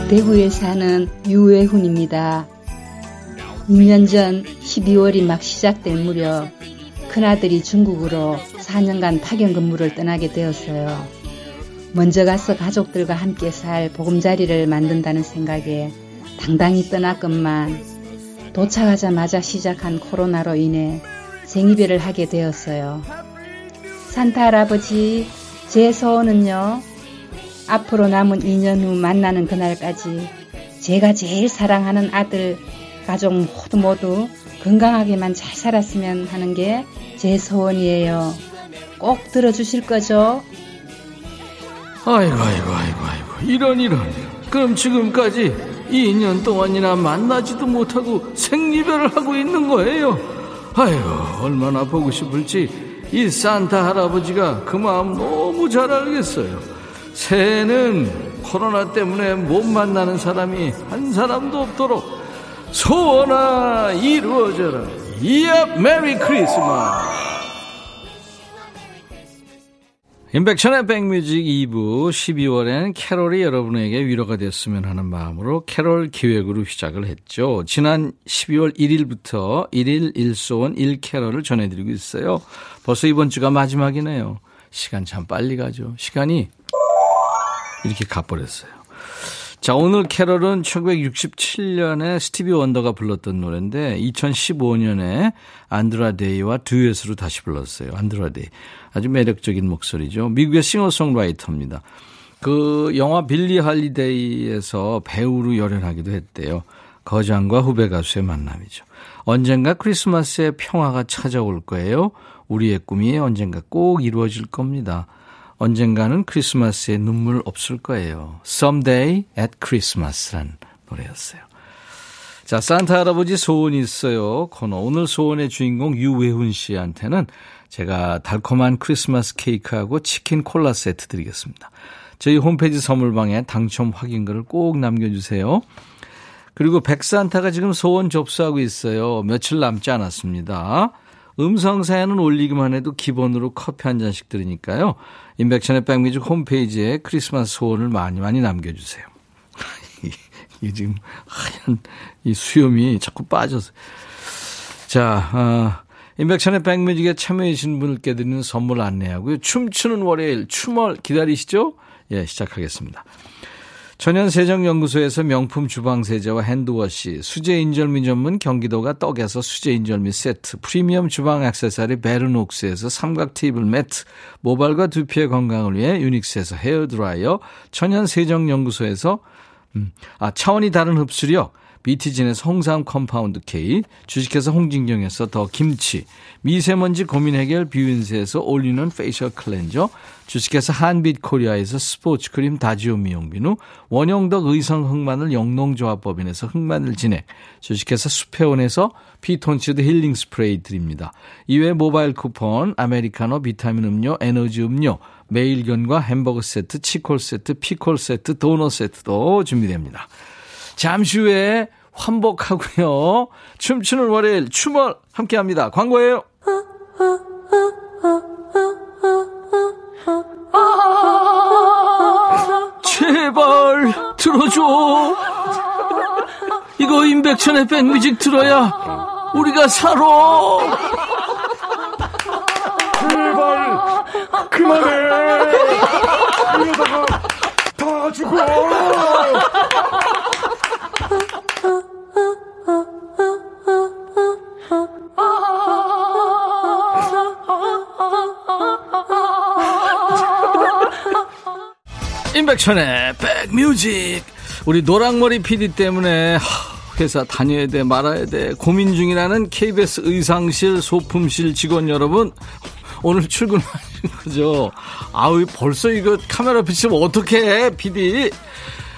Speaker 6: 대구에 사는 유외훈입니다. 2년 전 12월이 막 시작될 무렵 큰아들이 중국으로 4년간 파견 근무를 떠나게 되었어요. 먼저 가서 가족들과 함께 살 보금자리를 만든다는 생각에 당당히 떠났건만 도착하자마자 시작한 코로나로 인해 생이별을 하게 되었어요. 산타 할아버지, 제 소원은요. 앞으로 남은 2년 후 만나는 그날까지 제가 제일 사랑하는 아들, 가족 모두 모두 건강하게만 잘 살았으면 하는 게 제 소원이에요. 꼭 들어주실 거죠?
Speaker 1: 아이고, 아이고, 아이고, 아이고. 이런, 이런. 그럼 지금까지 2년 동안이나 만나지도 못하고 생리별을 하고 있는 거예요. 아이고, 얼마나 보고 싶을지 이 산타 할아버지가 그 마음 너무 잘 알겠어요. 새해는 코로나 때문에 못 만나는 사람이 한 사람도 없도록 소원아 이루어져라. 이야 Merry Christmas 임백천의 백뮤직 2부 12월엔 캐롤이 여러분에게 위로가 됐으면 하는 마음으로 캐롤 기획으로 시작을 했죠. 지난 12월 1일부터 1일 1소원 1캐롤을 전해드리고 있어요. 벌써 이번 주가 마지막이네요. 시간 참 빨리 가죠. 시간이 이렇게 가버렸어요. 자, 오늘 캐럴은 1967년에 스티비 원더가 불렀던 노래인데 2015년에 안드라 데이와 듀엣으로 다시 불렀어요. 안드라 데이. 아주 매력적인 목소리죠. 미국의 싱어송라이터입니다. 그 영화 빌리 할리데이에서 배우로 열연하기도 했대요. 거장과 후배 가수의 만남이죠. 언젠가 크리스마스에 평화가 찾아올 거예요. 우리의 꿈이 언젠가 꼭 이루어질 겁니다. 언젠가는 크리스마스에 눈물 없을 거예요. Someday at Christmas란 노래였어요. 자, 산타 할아버지 소원이 있어요. 코너. 오늘 소원의 주인공 유외훈 씨한테는 제가 달콤한 크리스마스 케이크하고 치킨 콜라 세트 드리겠습니다. 저희 홈페이지 선물방에 당첨 확인글을 꼭 남겨주세요. 그리고 백산타가 지금 소원 접수하고 있어요. 며칠 남지 않았습니다. 음성 사연은 올리기만 해도 기본으로 커피 한 잔씩 드리니까요. 인백션의 백미직 홈페이지에 크리스마스 소원을 많이 많이 남겨주세요. (laughs) 이 지금 하얀 이 수염이 자꾸 빠져서. 자, 어, 인백션의 백뮤직에 참여해주신 분들께 드리는 선물 안내하고요. 춤추는 월요일, 춤을 기다리시죠? 예, 시작하겠습니다. 천연세정연구소에서 명품 주방세제와 hand wash, 수제인절미 전문 경기도가 떡에서 수제인절미 세트, 프리미엄 주방 액세서리 베르녹스에서 삼각 table mat, 모발과 두피의 건강을 위해 유닉스에서 헤어드라이어, 천연세정연구소에서 음, 아, 차원이 다른 흡수력, 비티진에서 홍삼 compound K, 주식회사 홍진경에서 더 김치, 미세먼지 고민 해결 뷰인스에서 올리는 facial cleanser, 주식회사 한빛 코리아에서 스포츠 크림 다지오 미용비누, 원형덕 의성 흑마늘 영농조합법인에서 흑마늘 진액, 주식회사 수페온에서 피톤치드 힐링 스프레이 드립니다. 이외 모바일 쿠폰, 아메리카노, 비타민 음료, 에너지 음료, 매일견과 햄버거 세트, 치콜 세트, 피콜 세트, 도넛 세트도 준비됩니다. 잠시 후에 환복하고요. 춤추는 월요일 춤을 함께 합니다. 광고예요. 제발 들어줘. 이거 임백천의 백뮤직 들어야 우리가 살아.
Speaker 7: 제발 그만해. 이러다가 다 죽어.
Speaker 1: 임백천의 백뮤직. 우리 노랑머리 PD 때문에 회사 다녀야 돼 말아야 돼 고민 중이라는 KBS 의상실 소품실 직원 여러분 오늘 출근하신 거죠? 아우 벌써 이거 카메라 비치면 어떻게 해 PD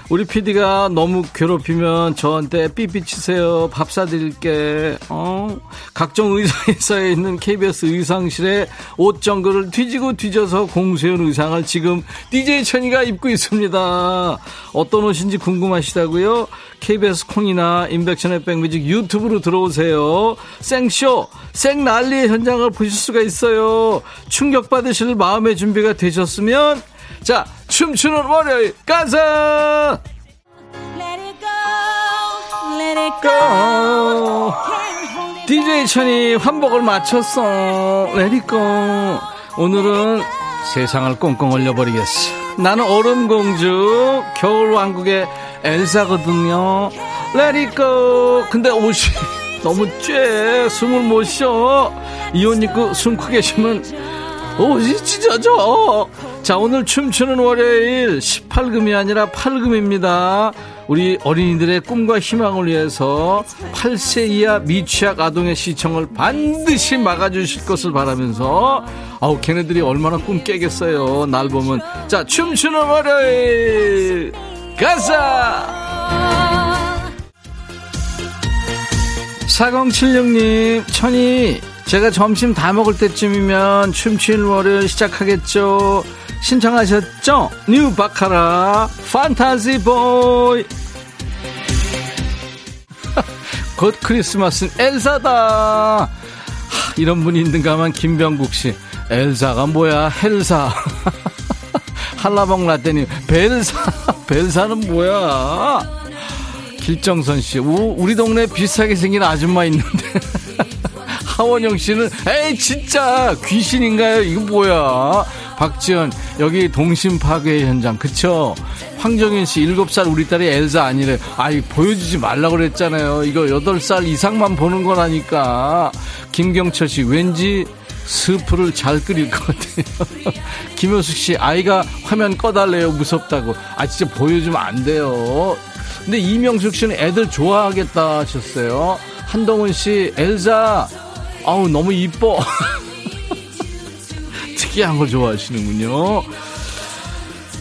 Speaker 1: 우리 PD가 너무 괴롭히면 저한테 삐삐 치세요. 밥 사드릴게. 어? 각종 의상회사에 있는 KBS 의상실에 옷 정글을 뒤지고 뒤져서 공수해온 의상을 지금 DJ 천이가 입고 있습니다. 어떤 옷인지 궁금하시다고요? KBS 콩이나 인백션의 백뮤직 유튜브로 들어오세요. 생쇼, 생난리의 현장을 보실 수가 있어요. 충격받으실 마음의 준비가 되셨으면 자, 춤추는 월요일 가자! go. DJ 천이 환복을 마쳤어. 레디고. 오늘은 세상을 꽁꽁 얼려버리겠어. 나는 얼음공주, 겨울왕국의 엘사거든요. 레디고. 근데 옷이 (laughs) 너무 쬐 숨을 못 쉬어 이옷 입고 숨고 계시면 옷이 찢어져 자 오늘 춤추는 월요일 18금이 아니라 8금입니다. 우리 어린이들의 꿈과 희망을 위해서 8세 이하 미취학 아동의 시청을 반드시 막아주실 것을 바라면서 아우 걔네들이 얼마나 꿈 깨겠어요. 날 보면. 자 춤추는 월요일. 가자! 4076님 천이 제가 점심 다 먹을 때쯤이면 춤추는 월요일 시작하겠죠 신청하셨죠? 뉴 바카라 Fantasy Boy 곧 크리스마스는 엘사다. 하, 이런 분이 있는가만 김병국 씨. 엘사가 뭐야 헬사. (laughs) 한라봉 라떼님 벨사. (laughs) 벨사는 뭐야? 길정선씨 우리 동네 비슷하게 생긴 아줌마 있는데. (laughs) 하원영 씨는 에이 진짜 귀신인가요? 이거 뭐야? 박지연 여기 동심 파괴 현장 그쵸? 황정현 씨 7살 우리 딸이 엘사 아니래. 아이 보여주지 말라고 그랬잖아요. 이거 8살 이상만 보는 거라니까. 김경철 씨 왠지 스프를 잘 끓일 것 같아요. (laughs) 김효숙 씨 아이가 화면 꺼달래요 무섭다고. 아 진짜 보여주면 안 돼요. 근데 이명숙 씨는 애들 좋아하겠다 하셨어요. 한동훈 씨 엘사 아우 너무 이뻐 (laughs) 특이한 걸 좋아하시는군요.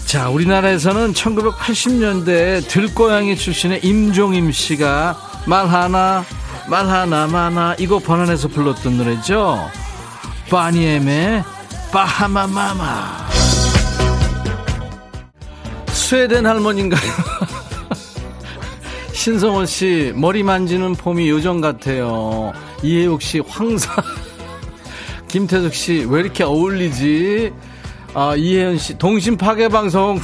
Speaker 1: 자 우리나라에서는 1980년대 들고양이 출신의 임종임 씨가 말 하나 말 하나 마나 이거 번안해서 불렀던 노래죠. 바니엠의 바하마마마. 스웨덴 할머니인가요? (laughs) 신성원 씨 머리 만지는 폼이 요정 같아요. 이혜욱 씨 황사 김태숙 씨 왜 이렇게 어울리지? 아 이혜연 씨 동심 파괴 방송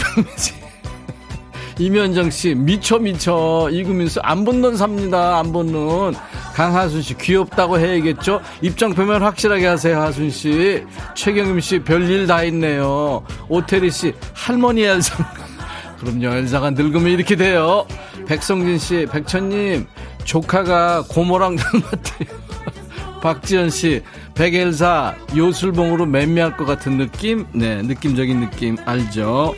Speaker 1: (laughs) 이면정 씨 미쳐 미쳐. 이구민수 안 붙는 삽니다 안 붙는 강하순 씨 귀엽다고 해야겠죠? 입장 표면 확실하게 하세요 하순 씨. 최경임 씨 별일 다 있네요. 오태리 씨 할머니 엘사. (laughs) 그럼요 엘사가 늙으면 이렇게 돼요. 백성진 씨 백천님 조카가 고모랑 (laughs) 닮았대요 박지연 씨, 백엘사 요술봉으로 맴매할 것 같은 느낌? 네, 느낌적인 느낌 알죠?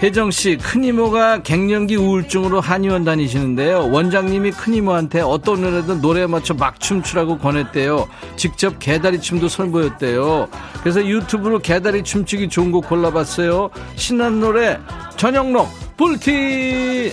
Speaker 1: 혜정 씨, 큰 이모가 갱년기 우울증으로 한의원 다니시는데요. 원장님이 큰 이모한테 어떤 노래든 노래에 맞춰 막 춤추라고 권했대요. 직접 개다리 춤도 선보였대요. 그래서 유튜브로 개다리 춤추기 좋은 곡 골라봤어요. 신난 노래 전영록 불티.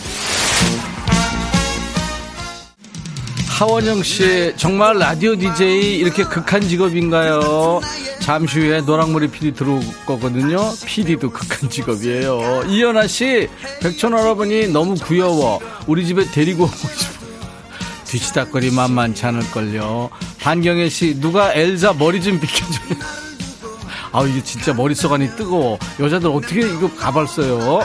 Speaker 1: 하원영 씨, 정말 라디오 DJ 이렇게 극한 직업인가요? 잠시 후에 노랑머리 PD 들어올 거거든요. PD도 극한 직업이에요. 이현아 씨, 백천 할아버니 너무 귀여워. 우리 집에 데리고 오고 싶어요. 뒤치다거리 만만치 않을걸요. 반경혜 씨, 누가 엘사 머리 좀 비켜줘요. 아우, 이게 진짜 머릿속 안이 뜨거워. 여자들 어떻게 이거 가발 써요?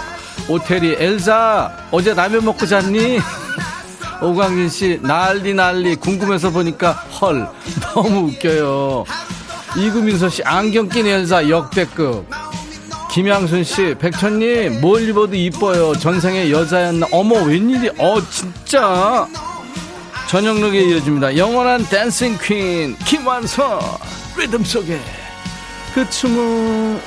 Speaker 1: 오태리, 엘사, 어제 라면 먹고 잤니? 오광진 씨 난리 난리 궁금해서 보니까 헐 너무 웃겨요. 이구민서 씨 안경 낀 엘사 역대급. 김양순 씨 백천님 뭘 입어도 이뻐요. 전생에 여자였나? 어머 웬일이? 어 진짜. 전영록에 이어집니다. 영원한 댄싱 퀸 김완선 리듬 속에 그 춤은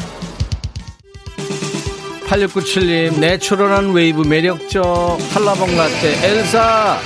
Speaker 1: 8697님 내추럴한 웨이브 매력적. 한라봉 라떼. 엘사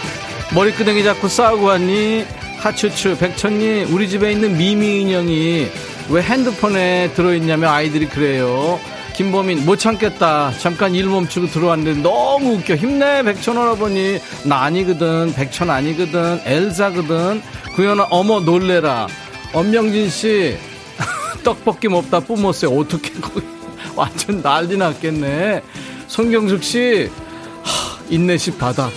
Speaker 1: 머리끄댕이 잡고 싸우고 왔니? 하추추 백천님 우리 집에 있는 미미 인형이 왜 핸드폰에 들어있냐면 아이들이 그래요. 김보민 못 참겠다. 잠깐 일 멈추고 들어왔는데 너무 웃겨. 힘내 백천 할아버지 나 아니거든 백천 아니거든 엘사거든. 구현아 어머 놀래라. 엄명진 씨 (laughs) 떡볶이 먹다 뿜었어요. 어떻게 거기 (laughs) 완전 난리 났겠네. 송경숙 씨, 하, 인내심 바다.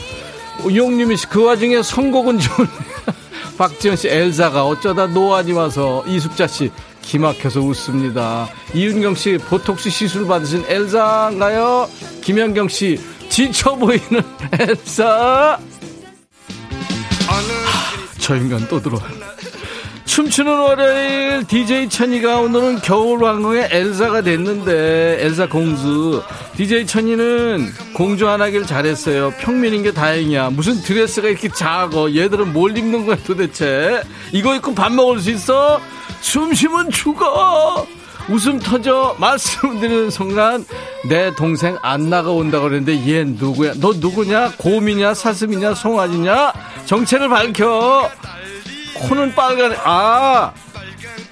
Speaker 1: 용유미 씨, 그 와중에 선곡은 좋은. (laughs) 박지현 씨, 엘사가 어쩌다 노안이 와서 이숙자 씨, 기막혀서 웃습니다. 이윤경 씨, 보톡스 시술 받으신 엘사인가요? 김현경 씨, 지쳐 보이는 (laughs) 엘사. 하, 저 인간 또 들어와. 춤추는 월요일 DJ 천이가 오늘은 겨울왕국의 엘사가 됐는데 엘사 공주. DJ 천이는 공주 안 하길 잘했어요. 평민인 게 다행이야. 무슨 드레스가 이렇게 작어. 얘들은 뭘 입는 거야 도대체? 이거 입고 밥 먹을 수 있어? 숨 쉬면 죽어! 웃음 터져 말씀드리는 순간 내 동생 안 나가 온다고 그랬는데 얘 누구야? 너 누구냐? 곰이냐? 사슴이냐? 송아지냐? 정체를 밝혀 코는 빨간에 아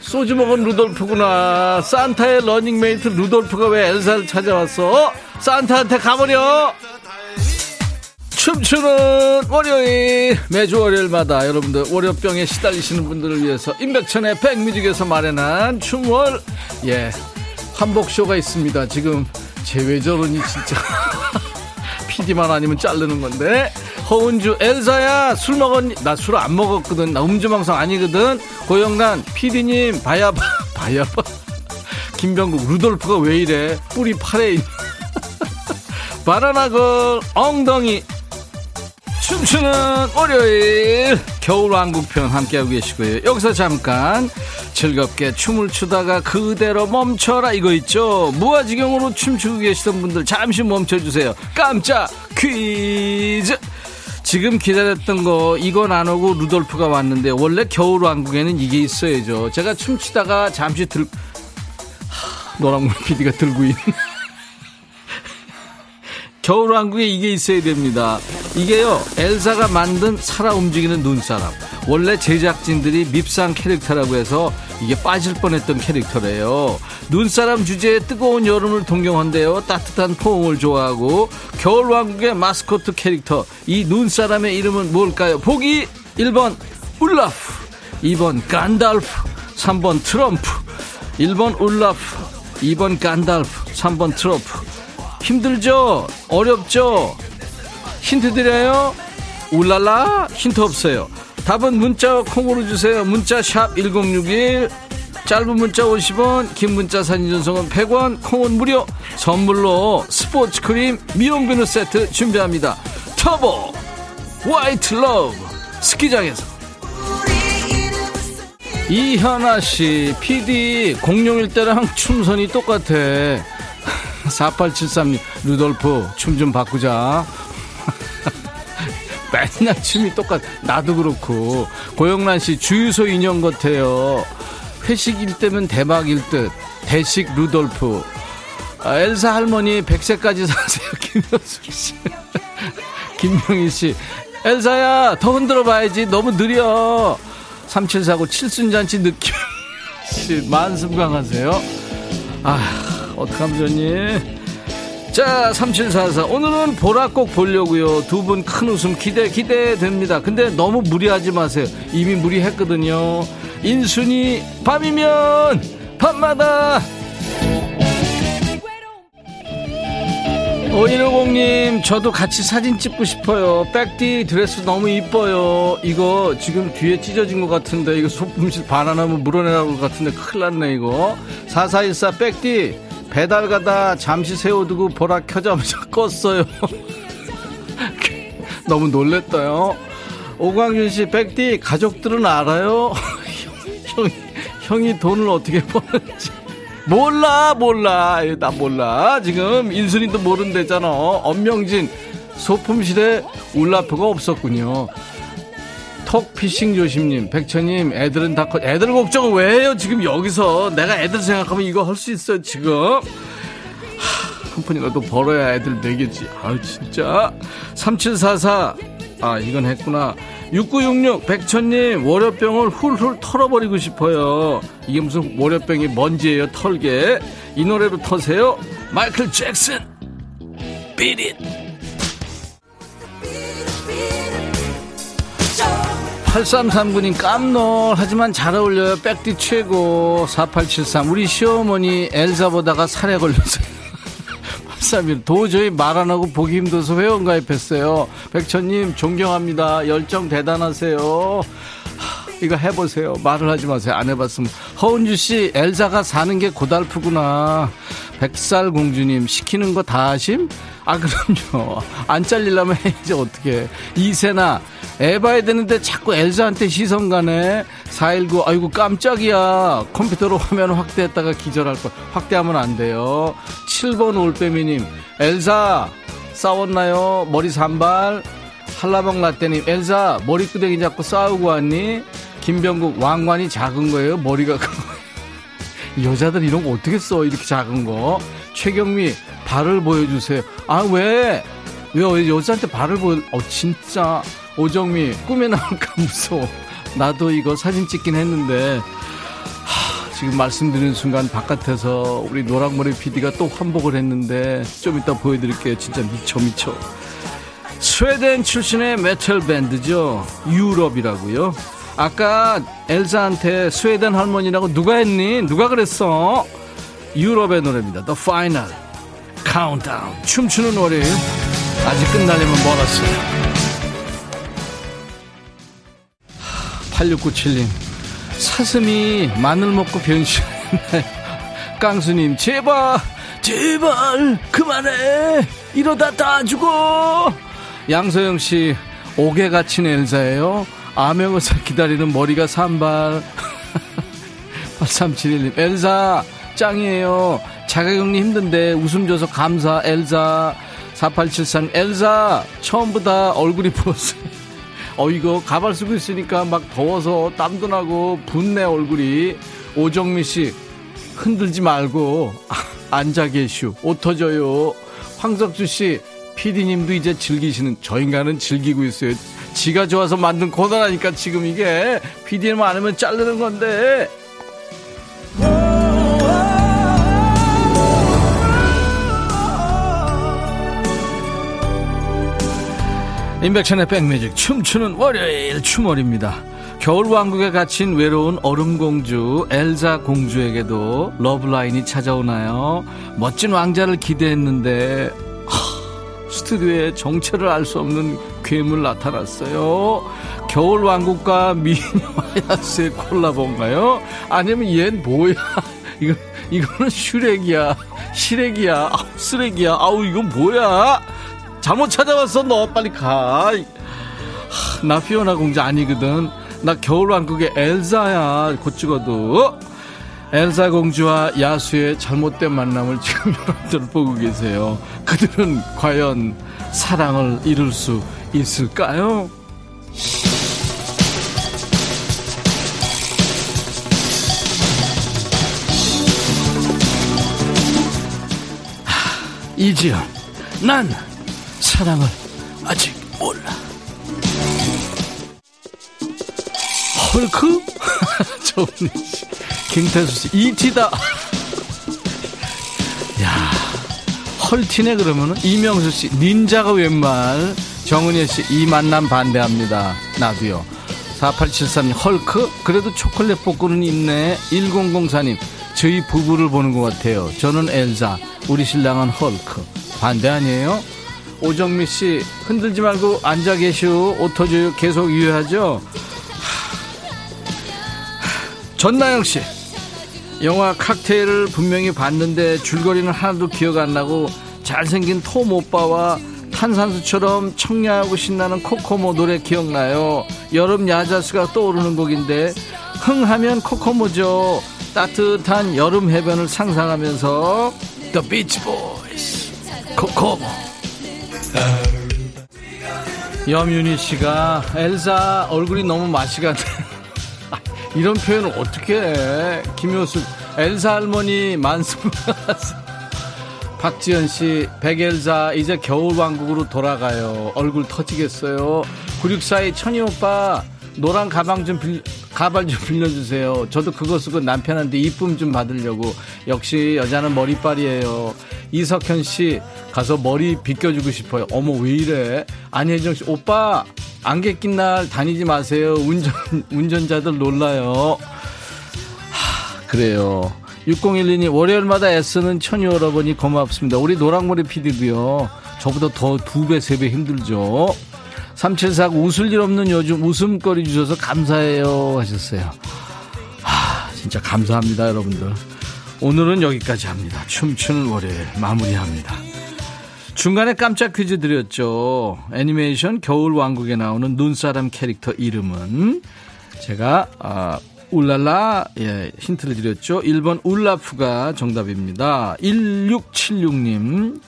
Speaker 1: 소주 먹은 루돌프구나. 산타의 러닝메이트 루돌프가 왜 엘사를 찾아왔어? 산타한테 가버려. 춤추는 월요일 매주 월요일마다 여러분들 월요병에 시달리시는 분들을 위해서 임백천의 백뮤직에서 마련한 춤월 예 환복쇼가 있습니다. 지금 저러니 진짜 (laughs) PD만 아니면 자르는 건데. 허은주 엘사야 술 먹었니 나 술 안 먹었거든. 나 음주방송 아니거든. 고영란 봐 봐야 봐 김병국 루돌프가 왜 이래? 뿌리 팔에 있 (laughs) 바나나 걸 엉덩이 춤추는 월요일. 겨울왕국편 함께하고 계시고요. 여기서 잠깐 즐겁게 춤을 추다가 그대로 멈춰라. 이거 있죠? 무아지경으로 춤추고 계시던 분들 잠시 멈춰주세요. 깜짝 퀴즈. 지금 기다렸던 거 이건 안 오고 루돌프가 왔는데 원래 겨울왕국에는 이게 있어야죠. 제가 춤추다가 잠시 들 하, 노랑물 PD가 들고 있는 겨울왕국에 이게 있어야 됩니다. 이게요, 엘사가 만든 살아 움직이는 눈사람. 원래 제작진들이 밉상 캐릭터라고 해서 이게 빠질 뻔했던 캐릭터래요. 눈사람 주제에 뜨거운 여름을 동경한대요. 따뜻한 포옹을 좋아하고 겨울왕국의 마스코트 캐릭터. 이 눈사람의 이름은 뭘까요? 보기 1번 울라프, 2번 간달프, 3번 트럼프, 1번 울라프, 2번 간달프, 3번 트럼프. 힘들죠? 어렵죠? 힌트 드려요? 울랄라? 힌트 없어요. 답은 문자 콩으로 주세요. 문자 샵 1061. 짧은 문자 50원, 긴 문자 사진 전송은 100원, 콩은 무료. 선물로 스포츠 크림 미용 비누 세트 준비합니다. 터보 White Love 스키장에서 이현아 씨, PD 공룡일 때랑 춤선이 똑같아. 4873님, 루돌프, 춤 좀 바꾸자. (laughs) 맨날 춤이 똑같, 나도 그렇고. 고영란 씨, 주유소 인형 같아요. 회식일 때면 대박일 듯. 대식 루돌프. 아, 엘사 할머니 100세까지 사세요. (laughs) 김현숙 씨. (laughs) 김명희 씨. 엘사야, 더 흔들어 봐야지. 너무 느려. 3749 칠순잔치 느낌. 씨, 만승강하세요. 아, 어떡하면 좋니? 자, 3744. 오늘은 보라 꼭 보려고요. 두 분 큰 웃음 기대, 기대됩니다. 근데 너무 무리하지 마세요. 이미 무리했거든요. 인순이, 밤이면, 밤마다. 5150님, 저도 같이 사진 찍고 싶어요. 백디 드레스 너무 이뻐요. 이거 지금 뒤에 찢어진 것 같은데, 이거 소품실 반환하면 물어내라고 것 같은데, 큰일 났네, 이거. 4414 백디, 배달 가다 잠시 세워두고 보라 켜자마자 (laughs) 껐어요. (laughs) 너무 놀랬어요. 오광준 씨, 백디, 가족들은 알아요? (laughs) 형, 형이 돈을 어떻게 버는지. 몰라, 몰라. 나 몰라. 지금 인순이도 모른대잖아. 엄명진, 소품실에 울라프가 없었군요. 톡피싱 조심님, 백천님, 애들은 다 커. 애들 걱정을 왜 해요? 지금 여기서. 내가 애들 생각하면 이거 할 수 있어요, 지금. 하, 한 푼이라도 벌어야 애들 먹이지. 아 진짜. 3744. 아, 이건 했구나. 6966 백천님 월요병을 훌훌 털어버리고 싶어요 이게 무슨 월요병이 먼지예요 털게 이 노래로 터세요 마이클 잭슨 비릿 8339님 깜놀 하지만 잘 어울려요. 백디 최고. 4873 우리 시어머니 엘사 보다가 살에 걸렸어요. (laughs) 83일. 도저히 말 안 하고 보기 힘들어서 회원 가입했어요. 백천님 존경합니다. 열정 대단하세요 이거 해보세요. 말을 하지 마세요. 안 해봤으면. 허은주 씨, 엘사가 사는 게 고달프구나. 백살 공주님, 시키는 거 다 하심? 아, 그럼요. 안 잘리려면 (laughs) 해야지, 어떻게. 이세나, 애 봐야 되는데 자꾸 엘사한테 시선 가네. 419, 아이고, 깜짝이야. 컴퓨터로 화면 확대했다가 기절할 거. 확대하면 안 돼요. 7번 올빼미님, 엘사, 싸웠나요? 머리 산발? 한라봉 라떼님, 엘사, 머리끄댕이 잡고 싸우고 왔니? 김병국, 왕관이 작은 거예요? 머리가 큰 거예요? (laughs) 여자들 이런 거 어떻게 써? 이렇게 작은 거. 최경미, 발을 보여주세요. 아, 왜? 왜 여자한테 발을 보여? 어, 진짜. 오정미, 꿈에 나올까 무서워. 나도 이거 사진 찍긴 했는데, 하, 지금 말씀드리는 순간 바깥에서 우리 노랑머리 PD가 또 환복을 했는데, 좀 이따 보여드릴게요. 진짜 미쳐, 미쳐. 스웨덴 출신의 메탈 밴드죠. 유럽이라고요. 아까 엘사한테 스웨덴 할머니라고 누가 했니? 누가 그랬어? 유럽의 노래입니다. The Final Countdown. 춤추는 월요일. 아직 끝나려면 멀었어요. 8697님. 사슴이 마늘 먹고 변신했나요? 깡수님, 제발, 제발, 그만해! 이러다 다 죽어! 양소영 씨, 옥에 갇힌 엘사예요. 암행어사 기다리는 머리가 산발. (laughs) 8371님, 엘사, 짱이에요. 자가격리 힘든데 웃음 줘서 감사, 엘사. 4873, 엘사, 처음보다 얼굴이 부었어요. (laughs) 어, 이거 가발 쓰고 있으니까 막 더워서 땀도 나고 붓네, 얼굴이. 오정미 씨, 흔들지 말고, (laughs) 앉아 계슈. 옷 터져요. 황석주 씨, PD님도 이제 즐기시는 저 인간은 즐기고 있어요. 지가 좋아서 만든 코너라니까 지금 이게 PD님 안 하면 자르는 건데. 인백션의 백뮤직 춤추는 월요일 춤월입니다. 겨울왕국에 갇힌 외로운 얼음공주 엘자 공주에게도 러브라인이 찾아오나요? 멋진 왕자를 기대했는데 스튜디오에 정체를 알 수 없는 괴물 나타났어요. 겨울 왕국과 (laughs) 미녀 야스의 콜라보인가요? 아니면 얜 뭐야? (laughs) 이거 이거는 슈렉이야, 시렉이야, 아우 쓰레기야. 아우 이건 뭐야? 잘못 찾아왔어 너 빨리 가. 하, 나 피오나 공주 아니거든. 나 겨울 왕국의 엘사야. 곧 찍어도. 엘사 공주와 야수의 잘못된 만남을 지금 (laughs) 여러분들 보고 계세요. 그들은 과연 사랑을 이룰 수 있을까요? 하, 이지연, 난 사랑을 아직 몰라. 헐크? (laughs) 저분이 김태수 씨, 이티다. (laughs) 야, 헐티네 그러면은 이명수 씨, 닌자가 웬말. 정은혜 씨, 이 만남 반대합니다. 나도요. 4873님, 헐크? 그래도 초콜릿 복구는 있네. 1004님, 저희 부부를 보는 것 같아요. 저는 엘자, 우리 신랑은 헐크. 반대 아니에요? 오정미 씨, 흔들지 말고 앉아 계시오. 오토주 계속 유효하죠? 전나영 씨, 영화 칵테일을 분명히 봤는데 줄거리는 하나도 기억 안 나고 잘생긴 톰 오빠와 탄산수처럼 청량하고 신나는 코코모 노래 기억나요. 여름 야자수가 떠오르는 곡인데 흥하면 코코모죠. 따뜻한 여름 해변을 상상하면서 The Beach Boys 코코모 염윤희 씨가 엘사 얼굴이 너무 맛이 같아 이런 표현을 어떻게 해 김효숙 엘사 할머니 만수 (laughs) 박지현 씨, 백엘사, 이제 겨울왕국으로 돌아가요. 얼굴 터지겠어요. 964의 천희 오빠, 노란 가방 좀 빌, 가발 좀 빌려주세요. 저도 그거 쓰고 남편한테 이쁨 좀 받으려고. 역시 여자는 머리빨이에요. 이석현 씨, 가서 머리 빗겨주고 싶어요. 어머, 왜 이래? 안혜정 씨, 오빠, 안개 낀 날 다니지 마세요. 운전, (laughs) 운전자들 놀라요. 하, 그래요. 6012님, 월요일마다 애쓰는 천유 여러분이 고맙습니다. 우리 노랑머리 PD도요, 저보다 더 두 배, 세 배 힘들죠. 3749 웃을 일 없는 요즘 웃음거리 주셔서 감사해요 하셨어요. 아, 진짜 감사합니다, 여러분들. 오늘은 여기까지 합니다. 춤추는 월요일 마무리합니다. 중간에 깜짝 퀴즈 드렸죠. 애니메이션 겨울 왕국에 나오는 눈사람 캐릭터 이름은 제가 아, 울랄라 예, 힌트를 드렸죠. 1번 울라프가 정답입니다. 1676님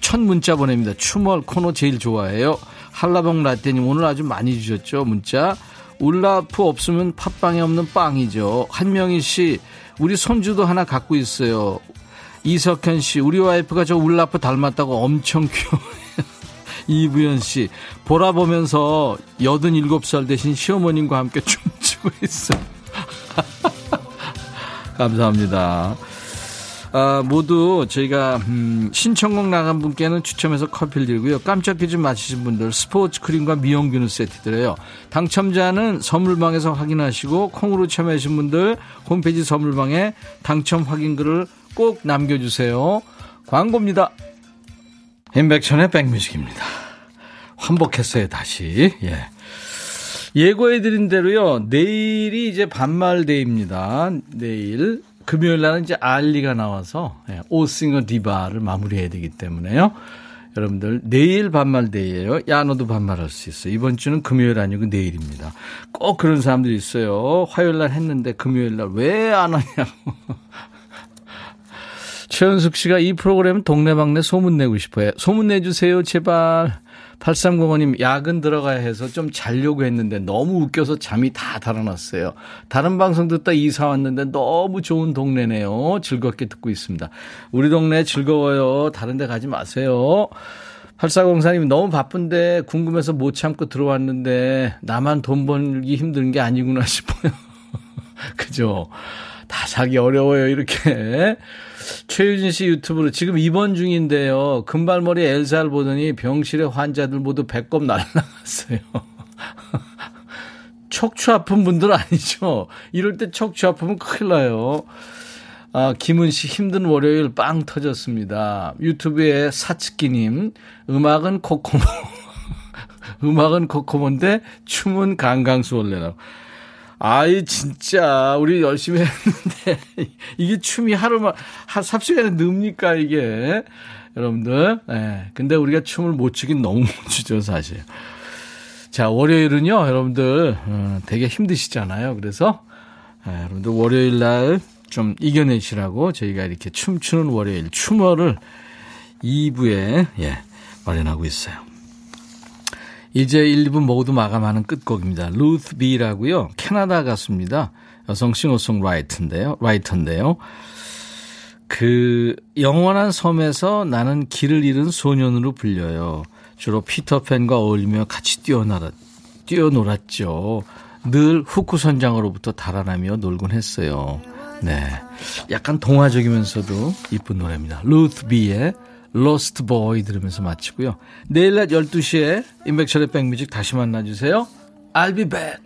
Speaker 1: 첫 문자 보냅니다. 추멀 코너 제일 좋아해요. 한라봉 라떼님 오늘 아주 많이 주셨죠. 문자 울라프 없으면 팥빵이 없는 빵이죠. 한명희 씨 우리 손주도 하나 갖고 있어요. 이석현 씨 우리 와이프가 저 울라프 닮았다고 엄청 (laughs) 귀여워요. 이부연 씨 보라 보면서 87살 대신 시어머님과 함께 (laughs) 춤추고 있어요. (laughs) 감사합니다. 아, 모두 저희가 음, 신청곡 나간 분께는 추첨해서 커피를 드리고요. 깜짝 퀴즈 맞히신 분들 스포츠 크림과 미용비누 세트 드려요. 당첨자는 선물방에서 확인하시고 콩으로 참여하신 분들 홈페이지 선물방에 당첨 확인글을 꼭 남겨주세요. 광고입니다. 임백천의 백뮤직입니다. 환복했어요 다시. 예. 예고해드린 대로요, 내일이 이제 반말 day입니다. 내일. 금요일 날은 이제 알리가 나와서 예, 오싱어 디바를 마무리해야 되기 때문에요. 여러분들 내일 반말데이예요. 야 너도 반말할 수 있어. 이번 주는 금요일 아니고 내일입니다. 꼭 그런 사람들이 있어요. 화요일 날 했는데 금요일 날 왜 안 하냐고. 최현숙 씨가 이 프로그램 동네방네 소문내고 싶어요. 소문내주세요, 제발. 8305님, 야근 들어가야 해서 좀 자려고 했는데 너무 웃겨서 잠이 다 달아났어요. 다른 방송 듣다 이사 왔는데 너무 좋은 동네네요. 즐겁게 듣고 있습니다. 우리 동네 즐거워요. 다른 데 가지 마세요. 8404님 너무 바쁜데 궁금해서 못 참고 들어왔는데 나만 돈 벌기 힘든 게 아니구나 (laughs) 싶어요. 그죠? 다 사기 어려워요, 이렇게. (laughs) 최유진 씨 유튜브로 지금 입원 중인데요. 금발머리 엘사를 보더니 병실의 환자들 모두 배꼽 날라갔어요. (laughs) 척추 아픈 분들 아니죠? 이럴 때 척추 아프면 큰일 나요. 아, 김은 씨 힘든 월요일 빵 터졌습니다. 유튜브에 사츠키님, 음악은 코코모. (laughs) 음악은 코코모인데 춤은 강강수월래라고. 아이, 진짜, 우리 열심히 했는데, (laughs) 이게 춤이 하루만, 한 3시간에 늡니까, 이게. 여러분들. 예. 네. 근데 우리가 춤을 못 추긴 너무 못 추죠, 사실. 자, 월요일은요, 여러분들, 어, 되게 힘드시잖아요. 그래서, 예, 여러분들 월요일 날 좀 이겨내시라고 저희가 이렇게 춤추는 월요일, 춤어를 2부에, 예, 마련하고 있어요. 이제 1, 2부 모두 마감하는 끝곡입니다. 루트 비라고요. 캐나다 가수입니다. 여성 싱어송라이터인데요. 라이터인데요. 그 영원한 섬에서 나는 길을 잃은 소년으로 불려요. 주로 피터팬과 어울리며 같이 뛰어놀았, 뛰어놀았죠. 늘 후크 선장으로부터 달아나며 놀곤 했어요. 네. 약간 동화적이면서도 이쁜 노래입니다. Ruth B의 Lost Boy 들으면서 마치고요. 내일 낮 12시에 임백천의 백뮤직 다시 만나주세요. I'll be back.